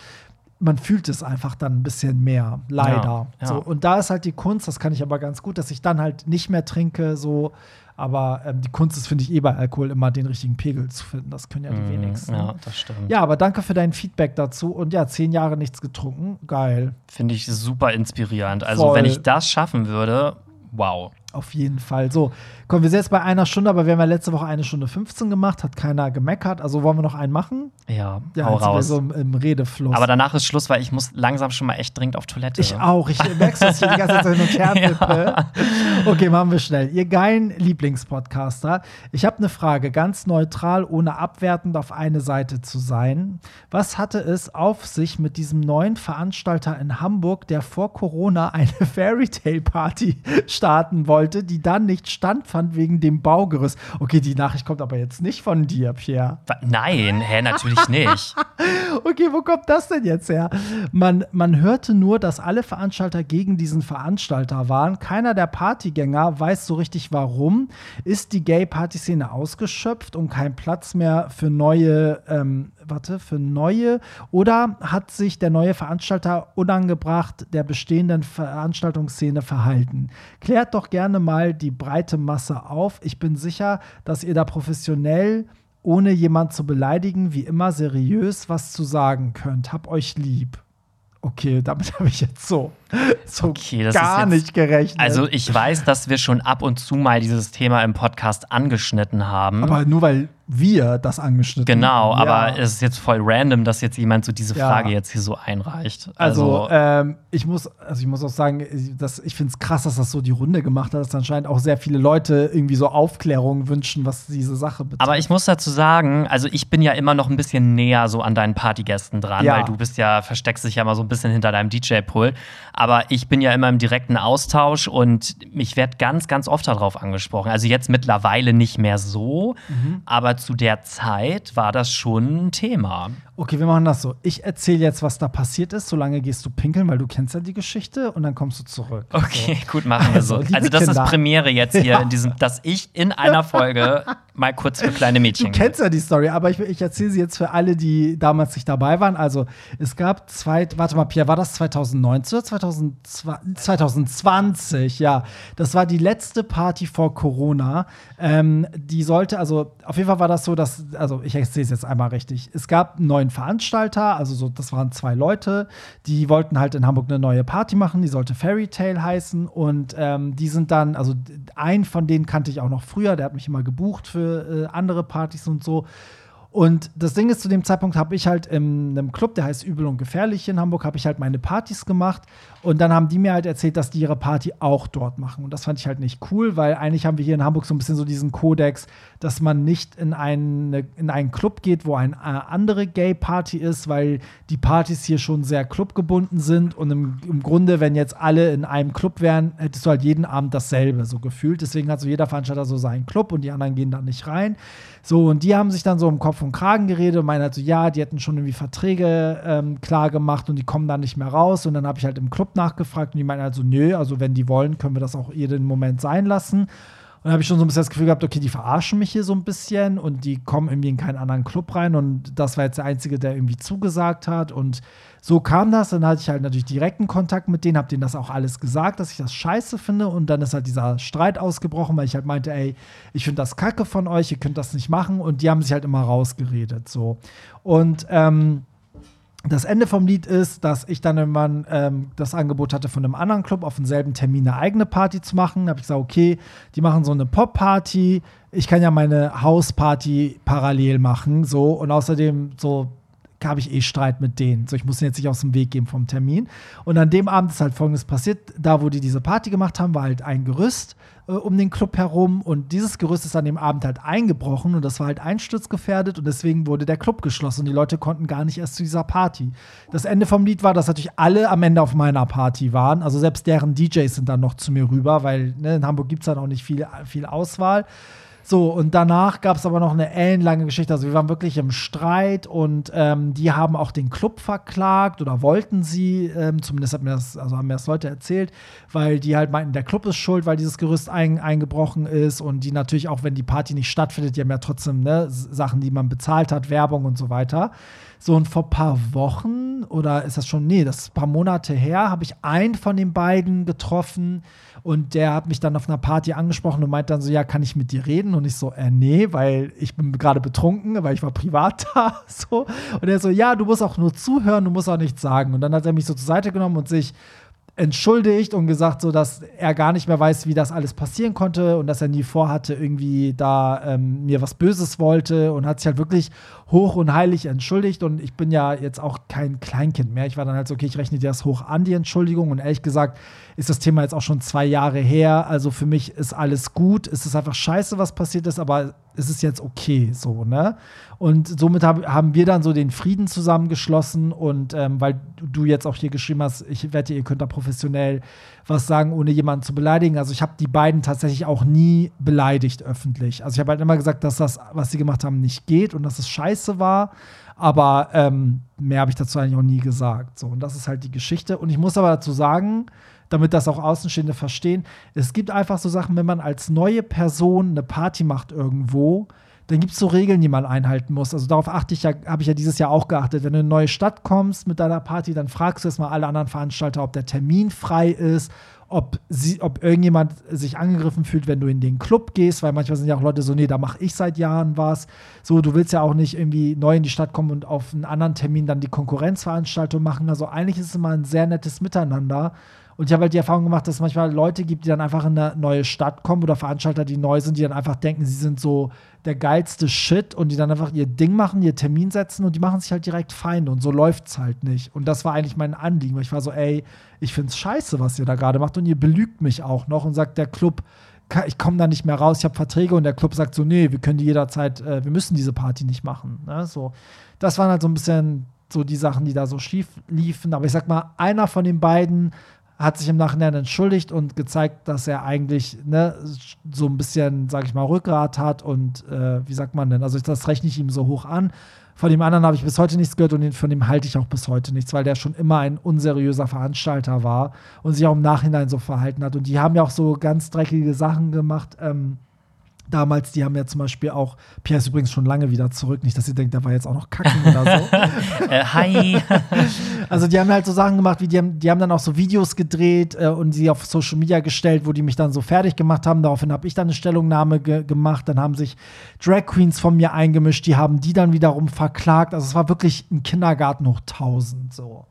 man fühlt es einfach dann ein bisschen mehr, leider. Ja, ja. So, und da ist halt die Kunst, das kann ich aber ganz gut, dass ich dann halt nicht mehr trinke, so aber ähm, die Kunst ist, finde ich, eh bei Alkohol immer den richtigen Pegel zu finden. Das können ja die mm, wenigsten. Ja, das stimmt. Ja, aber danke für dein Feedback dazu. Und ja, zehn Jahre nichts getrunken. Geil. Finde ich super inspirierend. Also, Voll. wenn ich das schaffen würde, wow. Auf jeden Fall. So, Komm, wir sind jetzt bei einer Stunde, aber wir haben ja letzte Woche eine Stunde 15 gemacht, hat keiner gemeckert. Also wollen wir noch einen machen? Ja, ja hau raus. so im, im, Redefluss. Aber danach ist Schluss, weil ich muss langsam schon mal echt dringend auf Toilette. Ich auch. Ich merke, dass ich die ganze Zeit hin und her ja. Okay, machen wir schnell. Ihr geilen Lieblingspodcaster. Ich habe eine Frage, ganz neutral, ohne abwertend auf eine Seite zu sein. Was hatte es auf sich mit diesem neuen Veranstalter in Hamburg, der vor Corona eine Fairy Tale Party starten wollte, die dann nicht standfand? fand wegen dem Baugerüst. Okay, die Nachricht kommt aber jetzt nicht von dir, Pierre. Nein, hä, natürlich nicht. okay, wo kommt das denn jetzt her? Man, man hörte nur, dass alle Veranstalter gegen diesen Veranstalter waren. Keiner der Partygänger weiß so richtig warum. Ist die Gay-Party-Szene ausgeschöpft und kein Platz mehr für neue ähm, warte, für neue oder hat sich der neue Veranstalter unangebracht der bestehenden Veranstaltungsszene verhalten? Klärt doch gerne mal die breite Masse auf. Ich bin sicher, dass ihr da professionell ohne jemand zu beleidigen, wie immer seriös was zu sagen könnt. Hab euch lieb. Okay, damit habe ich jetzt so, so okay, gar jetzt, nicht gerechnet. Also ich weiß, dass wir schon ab und zu mal dieses Thema im Podcast angeschnitten haben. Aber nur weil wir das angeschnitten Genau, ja. aber es ist jetzt voll random, dass jetzt jemand so diese Frage ja. jetzt hier so einreicht. Also, also ähm, ich muss, also ich muss auch sagen, dass ich finde es krass, dass das so die Runde gemacht hat, dass anscheinend auch sehr viele Leute irgendwie so Aufklärungen wünschen, was diese Sache betrifft. Aber ich muss dazu sagen, also ich bin ja immer noch ein bisschen näher so an deinen Partygästen dran, ja. weil du bist ja, versteckst dich ja mal so ein bisschen hinter deinem DJ-Pool. Aber ich bin ja immer im direkten Austausch und ich werde ganz, ganz oft darauf angesprochen. Also jetzt mittlerweile nicht mehr so, mhm. aber zu der Zeit war das schon ein Thema. Okay, wir machen das so. Ich erzähle jetzt, was da passiert ist. Solange gehst du pinkeln, weil du kennst ja die Geschichte und dann kommst du zurück. Okay, so. gut, machen wir so. Also, also das Kinder. ist Premiere jetzt hier ja. in diesem, dass ich in einer Folge mal kurz für kleine Mädchen. Du kennst ja die Story, aber ich, ich erzähle sie jetzt für alle, die damals nicht dabei waren. Also es gab zwei, warte mal, Pierre, war das 2019 oder 2020? 2020, ja. Das war die letzte Party vor Corona. Ähm, die sollte, also auf jeden Fall war das so, dass, also ich erzähle es jetzt einmal richtig. Es gab einen neuen Veranstalter, also so, das waren zwei Leute, die wollten halt in Hamburg eine neue Party machen, die sollte Fairy Tale heißen und ähm, die sind dann, also einen von denen kannte ich auch noch früher, der hat mich immer gebucht für äh, andere Partys und so. Und das Ding ist, zu dem Zeitpunkt habe ich halt in einem Club, der heißt Übel und Gefährlich in Hamburg, habe ich halt meine Partys gemacht. Und dann haben die mir halt erzählt, dass die ihre Party auch dort machen. Und das fand ich halt nicht cool, weil eigentlich haben wir hier in Hamburg so ein bisschen so diesen Kodex, dass man nicht in einen, in einen Club geht, wo eine äh, andere Gay-Party ist, weil die Partys hier schon sehr clubgebunden sind. Und im, im Grunde, wenn jetzt alle in einem Club wären, hättest du halt jeden Abend dasselbe so gefühlt. Deswegen hat so jeder Veranstalter so seinen Club und die anderen gehen da nicht rein. So, und die haben sich dann so im Kopf und Kragen geredet und meinen halt so, ja, die hätten schon irgendwie Verträge ähm, klar gemacht und die kommen da nicht mehr raus. Und dann habe ich halt im Club nachgefragt und die meinen halt so, nö, also wenn die wollen, können wir das auch jeden Moment sein lassen. Und habe ich schon so ein bisschen das Gefühl gehabt, okay, die verarschen mich hier so ein bisschen und die kommen irgendwie in keinen anderen Club rein. Und das war jetzt der Einzige, der irgendwie zugesagt hat. Und so kam das. Dann hatte ich halt natürlich direkten Kontakt mit denen, habe denen das auch alles gesagt, dass ich das scheiße finde. Und dann ist halt dieser Streit ausgebrochen, weil ich halt meinte, ey, ich finde das kacke von euch, ihr könnt das nicht machen. Und die haben sich halt immer rausgeredet. So. Und ähm, das Ende vom Lied ist, dass ich dann irgendwann ähm, das Angebot hatte, von einem anderen Club auf denselben Termin eine eigene Party zu machen. Da habe ich gesagt, okay, die machen so eine Pop-Party. Ich kann ja meine Hausparty parallel machen. So und außerdem so habe ich eh Streit mit denen. So, ich muss jetzt nicht aus dem Weg gehen vom Termin. Und an dem Abend ist halt folgendes passiert: Da, wo die diese Party gemacht haben, war halt ein Gerüst äh, um den Club herum und dieses Gerüst ist an dem Abend halt eingebrochen und das war halt einsturzgefährdet und deswegen wurde der Club geschlossen und die Leute konnten gar nicht erst zu dieser Party. Das Ende vom Lied war, dass natürlich alle am Ende auf meiner Party waren, also selbst deren DJs sind dann noch zu mir rüber, weil ne, in Hamburg gibt es dann auch nicht viel, viel Auswahl. So, und danach gab es aber noch eine ellenlange Geschichte. Also wir waren wirklich im Streit und ähm, die haben auch den Club verklagt oder wollten sie, ähm, zumindest hat mir das, also haben mir das Leute erzählt, weil die halt meinten, der Club ist schuld, weil dieses Gerüst ein, eingebrochen ist und die natürlich auch, wenn die Party nicht stattfindet, die haben ja trotzdem ne, Sachen, die man bezahlt hat, Werbung und so weiter. So, und vor ein paar Wochen, oder ist das schon, nee, das ist ein paar Monate her, habe ich einen von den beiden getroffen und der hat mich dann auf einer Party angesprochen und meint dann so, ja, kann ich mit dir reden? Und ich so, äh, nee, weil ich bin gerade betrunken, weil ich war privat da, so. Und er so, ja, du musst auch nur zuhören, du musst auch nichts sagen. Und dann hat er mich so zur Seite genommen und sich entschuldigt und gesagt, so dass er gar nicht mehr weiß, wie das alles passieren konnte und dass er nie vorhatte, irgendwie da ähm, mir was Böses wollte und hat sich halt wirklich hoch und heilig entschuldigt. Und ich bin ja jetzt auch kein Kleinkind mehr. Ich war dann halt so, okay, ich rechne dir das hoch an, die Entschuldigung. Und ehrlich gesagt ist das Thema jetzt auch schon zwei Jahre her. Also für mich ist alles gut. Es ist einfach scheiße, was passiert ist, aber es ist jetzt okay, so, ne? Und somit hab, haben wir dann so den Frieden zusammengeschlossen und ähm, weil du jetzt auch hier geschrieben hast, ich wette, ihr könnt da professionell was sagen, ohne jemanden zu beleidigen. Also ich habe die beiden tatsächlich auch nie beleidigt öffentlich. Also ich habe halt immer gesagt, dass das, was sie gemacht haben, nicht geht und dass es scheiße war. Aber ähm, mehr habe ich dazu eigentlich auch nie gesagt. So, und das ist halt die Geschichte. Und ich muss aber dazu sagen, damit das auch Außenstehende verstehen, es gibt einfach so Sachen, wenn man als neue Person eine Party macht irgendwo, dann gibt es so Regeln, die man einhalten muss. Also darauf achte ich ja, habe ich ja dieses Jahr auch geachtet. Wenn du in eine neue Stadt kommst mit deiner Party, dann fragst du erstmal alle anderen Veranstalter, ob der Termin frei ist, ob, sie, ob irgendjemand sich angegriffen fühlt, wenn du in den Club gehst, weil manchmal sind ja auch Leute so, nee, da mache ich seit Jahren was. So, du willst ja auch nicht irgendwie neu in die Stadt kommen und auf einen anderen Termin dann die Konkurrenzveranstaltung machen. Also eigentlich ist es immer ein sehr nettes Miteinander. Und ich habe halt die Erfahrung gemacht, dass es manchmal Leute gibt, die dann einfach in eine neue Stadt kommen oder Veranstalter, die neu sind, die dann einfach denken, sie sind so der geilste Shit und die dann einfach ihr Ding machen, ihr Termin setzen und die machen sich halt direkt Feinde und so läuft es halt nicht. Und das war eigentlich mein Anliegen, weil ich war so, ey, ich finde es scheiße, was ihr da gerade macht und ihr belügt mich auch noch und sagt, der Club, ich komme da nicht mehr raus, ich habe Verträge und der Club sagt so, nee, wir können die jederzeit, äh, wir müssen diese Party nicht machen. Ne? So, das waren halt so ein bisschen so die Sachen, die da so schief liefen. Aber ich sag mal, einer von den beiden hat sich im Nachhinein entschuldigt und gezeigt, dass er eigentlich ne, so ein bisschen, sag ich mal, Rückgrat hat und äh, wie sagt man denn? Also das rechne ich ihm so hoch an. Von dem anderen habe ich bis heute nichts gehört und von dem halte ich auch bis heute nichts, weil der schon immer ein unseriöser Veranstalter war und sich auch im Nachhinein so verhalten hat. Und die haben ja auch so ganz dreckige Sachen gemacht. Ähm, damals, die haben ja zum Beispiel auch, Pierre ist übrigens schon lange wieder zurück, nicht, dass ihr denkt, der war jetzt auch noch kacken oder so. äh, hi. also die haben halt so Sachen gemacht, wie die haben, die haben dann auch so Videos gedreht äh, und sie auf Social Media gestellt, wo die mich dann so fertig gemacht haben. Daraufhin habe ich dann eine Stellungnahme ge gemacht. Dann haben sich Drag Queens von mir eingemischt, die haben die dann wiederum verklagt. Also es war wirklich ein Kindergarten hoch 1000 so.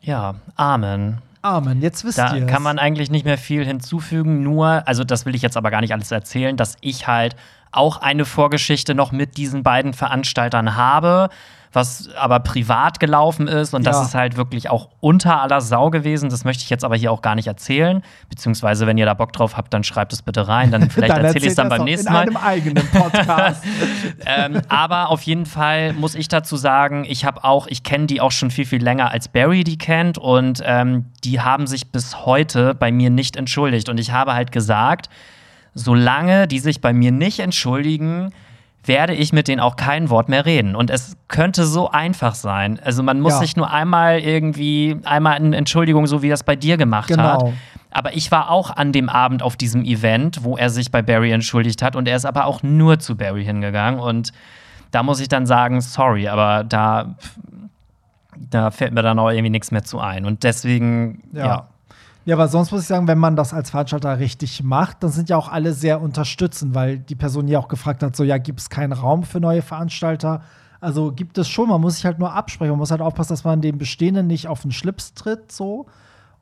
Ja, Amen. Amen, jetzt wisst ihr. Da kann man eigentlich nicht mehr viel hinzufügen, nur, also das will ich jetzt aber gar nicht alles erzählen, dass ich halt auch eine Vorgeschichte noch mit diesen beiden Veranstaltern habe was aber privat gelaufen ist. Und das ist halt wirklich auch unter aller Sau gewesen. Das möchte ich jetzt aber hier auch gar nicht erzählen. Beziehungsweise, wenn ihr da Bock drauf habt, dann schreibt es bitte rein. Dann vielleicht erzähle ich es dann beim nächsten Mal. In einem eigenen Podcast. ähm, aber auf jeden Fall muss ich dazu sagen, ich habe auch, ich kenne die auch schon viel, viel länger als Barry die kennt. Und ähm, die haben sich bis heute bei mir nicht entschuldigt. Und ich habe halt gesagt, solange die sich bei mir nicht entschuldigen, werde ich mit denen auch kein Wort mehr reden. Und es könnte so einfach sein. Also man muss ja. sich nur einmal irgendwie, einmal eine Entschuldigung, so wie das bei dir gemacht genau. hat. Aber ich war auch an dem Abend auf diesem Event, wo er sich bei Barry entschuldigt hat. Und er ist aber auch nur zu Barry hingegangen. Und da muss ich dann sagen, sorry, aber da, da fällt mir dann auch irgendwie nichts mehr zu ein. Und deswegen, ja. ja. Ja, aber sonst muss ich sagen, wenn man das als Veranstalter richtig macht, dann sind ja auch alle sehr unterstützend, weil die Person ja auch gefragt hat, so ja, gibt es keinen Raum für neue Veranstalter? Also gibt es schon, man muss sich halt nur absprechen, man muss halt aufpassen, dass man dem Bestehenden nicht auf den Schlips tritt, so.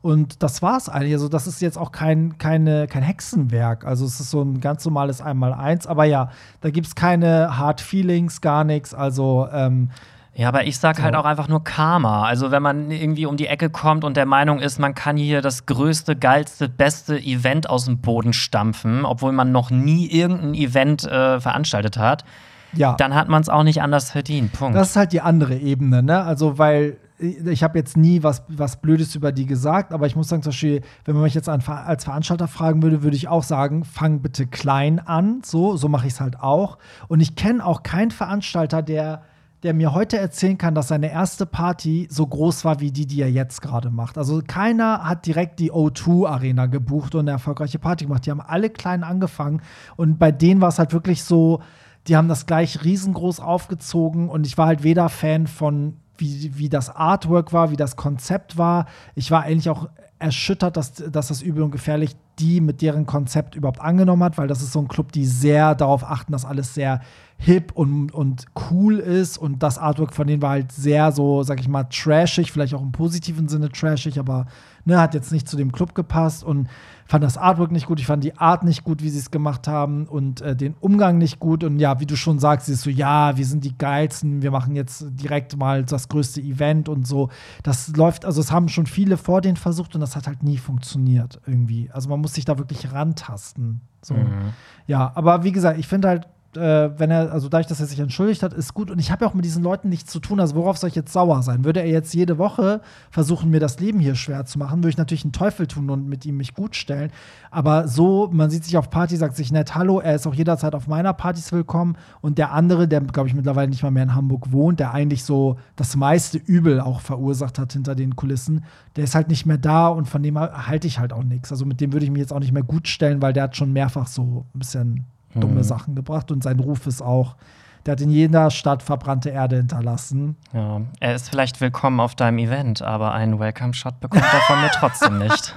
Und das war's eigentlich. Also, das ist jetzt auch kein, keine, kein Hexenwerk. Also, es ist so ein ganz normales Einmaleins. Aber ja, da gibt es keine Hard Feelings, gar nichts. Also, ähm, ja, aber ich sag halt auch einfach nur Karma. Also, wenn man irgendwie um die Ecke kommt und der Meinung ist, man kann hier das größte, geilste, beste Event aus dem Boden stampfen, obwohl man noch nie irgendein Event äh, veranstaltet hat, ja. dann hat man es auch nicht anders verdient. Punkt. Das ist halt die andere Ebene, ne? Also, weil ich habe jetzt nie was, was Blödes über die gesagt, aber ich muss sagen, zum Beispiel, wenn man mich jetzt als Veranstalter fragen würde, würde ich auch sagen, fang bitte klein an. So, so mache ich es halt auch. Und ich kenne auch keinen Veranstalter, der, der mir heute erzählen kann, dass seine erste Party so groß war wie die, die er jetzt gerade macht. Also keiner hat direkt die O2-Arena gebucht und eine erfolgreiche Party gemacht. Die haben alle klein angefangen. Und bei denen war es halt wirklich so, die haben das gleich riesengroß aufgezogen und ich war halt weder Fan von wie, wie das Artwork war, wie das Konzept war. Ich war eigentlich auch erschüttert, dass, dass das Übel und Gefährlich die mit deren Konzept überhaupt angenommen hat, weil das ist so ein Club, die sehr darauf achten, dass alles sehr hip und, und cool ist und das Artwork von denen war halt sehr so, sag ich mal, trashig, vielleicht auch im positiven Sinne trashig, aber ne, hat jetzt nicht zu dem Club gepasst und fand das Artwork nicht gut, ich fand die Art nicht gut, wie sie es gemacht haben und äh, den Umgang nicht gut. Und ja, wie du schon sagst, sie ist so, ja, wir sind die geilsten, wir machen jetzt direkt mal das größte Event und so. Das läuft, also es haben schon viele vor denen versucht und das hat halt nie funktioniert irgendwie. Also man muss sich da wirklich rantasten. So. Mhm. Ja, aber wie gesagt, ich finde halt äh, wenn er, also dadurch, dass er sich entschuldigt hat, ist gut. Und ich habe ja auch mit diesen Leuten nichts zu tun. Also worauf soll ich jetzt sauer sein? Würde er jetzt jede Woche versuchen, mir das Leben hier schwer zu machen, würde ich natürlich einen Teufel tun und mit ihm mich gut stellen. Aber so, man sieht sich auf Party, sagt sich nett Hallo, er ist auch jederzeit auf meiner Partys willkommen. Und der andere, der, glaube ich, mittlerweile nicht mal mehr in Hamburg wohnt, der eigentlich so das meiste Übel auch verursacht hat hinter den Kulissen, der ist halt nicht mehr da und von dem halte ich halt auch nichts. Also mit dem würde ich mich jetzt auch nicht mehr gut stellen, weil der hat schon mehrfach so ein bisschen dumme mhm. Sachen gebracht und sein Ruf ist auch der hat in jeder Stadt verbrannte Erde hinterlassen. Ja, er ist vielleicht willkommen auf deinem Event, aber einen Welcome-Shot bekommt er von mir trotzdem nicht.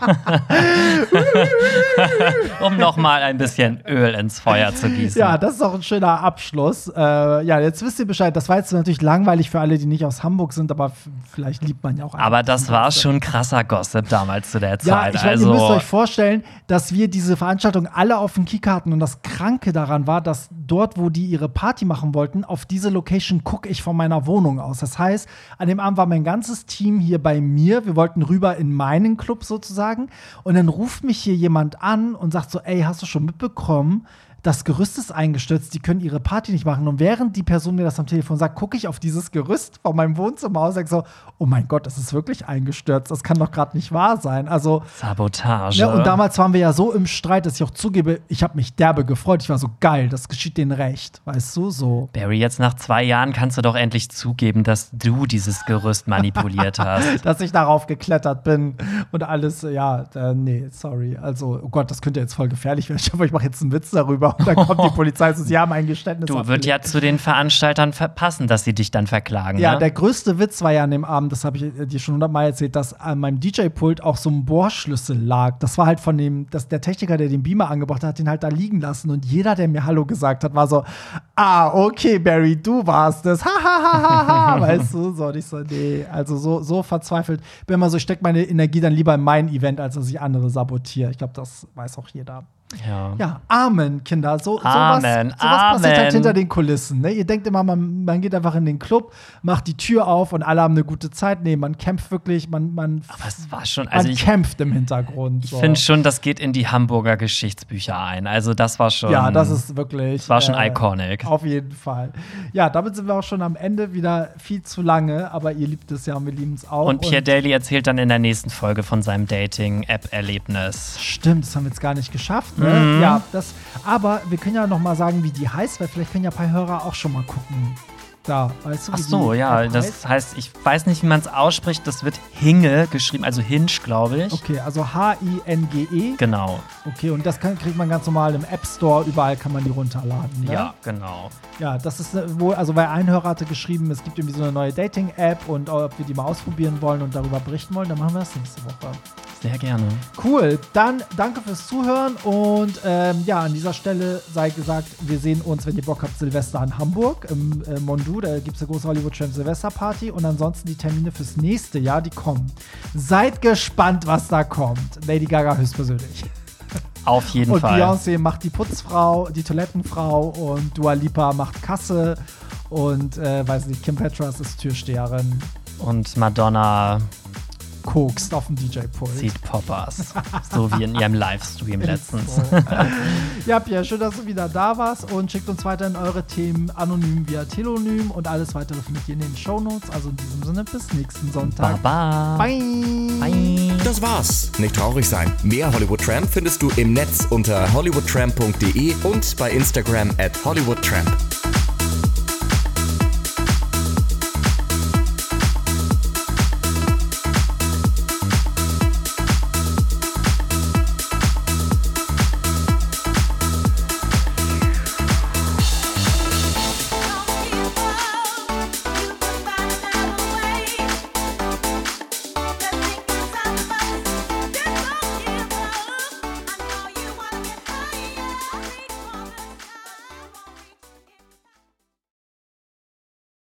um nochmal ein bisschen Öl ins Feuer zu gießen. Ja, das ist auch ein schöner Abschluss. Äh, ja, jetzt wisst ihr Bescheid. Das war jetzt natürlich langweilig für alle, die nicht aus Hamburg sind, aber vielleicht liebt man ja auch. Aber das war schon krasser Gossip damals zu der Zeit. Ja, ich also, ihr müsst euch vorstellen, dass wir diese Veranstaltung alle auf dem Kick hatten und das Kranke daran war, dass dort, wo die ihre Party machen wollten, auf diese Location gucke ich von meiner Wohnung aus. Das heißt, an dem Abend war mein ganzes Team hier bei mir. Wir wollten rüber in meinen Club sozusagen. Und dann ruft mich hier jemand an und sagt so, ey, hast du schon mitbekommen, das Gerüst ist eingestürzt, die können ihre Party nicht machen. Und während die Person mir das am Telefon sagt, gucke ich auf dieses Gerüst von meinem Wohnzimmer aus und sage so, oh mein Gott, das ist wirklich eingestürzt. Das kann doch gerade nicht wahr sein. Also Sabotage. Ja, und damals waren wir ja so im Streit, dass ich auch zugebe, ich habe mich derbe gefreut. Ich war so geil, das geschieht denen recht. Weißt du, so. Barry, jetzt nach zwei Jahren kannst du doch endlich zugeben, dass du dieses Gerüst manipuliert hast. dass ich darauf geklettert bin und alles, ja, äh, nee, sorry. Also, oh Gott, das könnte jetzt voll gefährlich werden. Ich hoffe, ich mache jetzt einen Witz darüber und dann kommt die Polizei und so, sie haben ein Geständnis. Du, wird ja zu den Veranstaltern verpassen, dass sie dich dann verklagen. Ja, ne? der größte Witz war ja an dem Abend, das habe ich dir schon hundertmal erzählt, dass an meinem DJ-Pult auch so ein Bohrschlüssel lag. Das war halt von dem, dass der Techniker, der den Beamer angebracht hat, hat den halt da liegen lassen. Und jeder, der mir Hallo gesagt hat, war so, ah, okay, Barry, du warst es. Ha, ha, ha, ha, ha. weißt du? So, und ich so, nee, also so, so verzweifelt. Bin immer so, ich stecke meine Energie dann lieber in mein Event, als dass ich andere sabotiere. Ich glaube, das weiß auch jeder. Ja. ja, Amen, Kinder. So, Amen. Sowas, sowas passiert halt hinter den Kulissen. Ne? Ihr denkt immer, man, man geht einfach in den Club, macht die Tür auf und alle haben eine gute Zeit. Nee, man kämpft wirklich, man, man, Aber es war schon, also man ich, kämpft im Hintergrund. Ich so. finde schon, das geht in die Hamburger Geschichtsbücher ein. Also das war schon. Ja, das ist wirklich. Das war schon äh, iconic. Auf jeden Fall. Ja, damit sind wir auch schon am Ende wieder viel zu lange, aber ihr liebt es ja und wir lieben es auch. Und Pierre und Daly erzählt dann in der nächsten Folge von seinem Dating-App-Erlebnis. Stimmt, das haben wir jetzt gar nicht geschafft. Ne? Mhm. Ja, das, aber wir können ja noch mal sagen, wie die heißt, weil vielleicht können ja ein paar Hörer auch schon mal gucken. Da, weißt du, Ach so, ja, das heißt? heißt, ich weiß nicht, wie man es ausspricht. Das wird Hinge geschrieben, also Hinge, glaube ich. Okay, also H-I-N-G-E. Genau. Okay, und das kann, kriegt man ganz normal im App Store. Überall kann man die runterladen. Ne? Ja, genau. Ja, das ist äh, wohl, also weil ein Hörer hatte geschrieben, es gibt irgendwie so eine neue Dating-App und ob wir die mal ausprobieren wollen und darüber berichten wollen, dann machen wir das nächste Woche. Sehr gerne. Cool, dann danke fürs Zuhören und ähm, ja, an dieser Stelle sei gesagt, wir sehen uns, wenn ihr Bock habt, Silvester in Hamburg im äh, Mondu, da gibt es eine große Hollywood Tramp Silvester Party und ansonsten die Termine fürs nächste Jahr, die kommen. Seid gespannt, was da kommt. Lady Gaga höchstpersönlich. Auf jeden und Fall. Und Beyoncé macht die Putzfrau, die Toilettenfrau und Dua Lipa macht Kasse und äh, weiß nicht, Kim Petras ist Türsteherin. Und Madonna kokst auf dem DJ-Pult. Sieht Poppers. so wie in ihrem Livestream letztens. Ja, Pierre, schön, dass du wieder da warst und schickt uns weiterhin eure Themen anonym via Telonym und alles weitere findet ihr in den Shownotes. Also in diesem Sinne, bis nächsten Sonntag. Baba. Bye. Bye. Das war's. Nicht traurig sein. Mehr Hollywood Tramp findest du im Netz unter hollywoodtramp.de und bei Instagram at hollywoodtramp.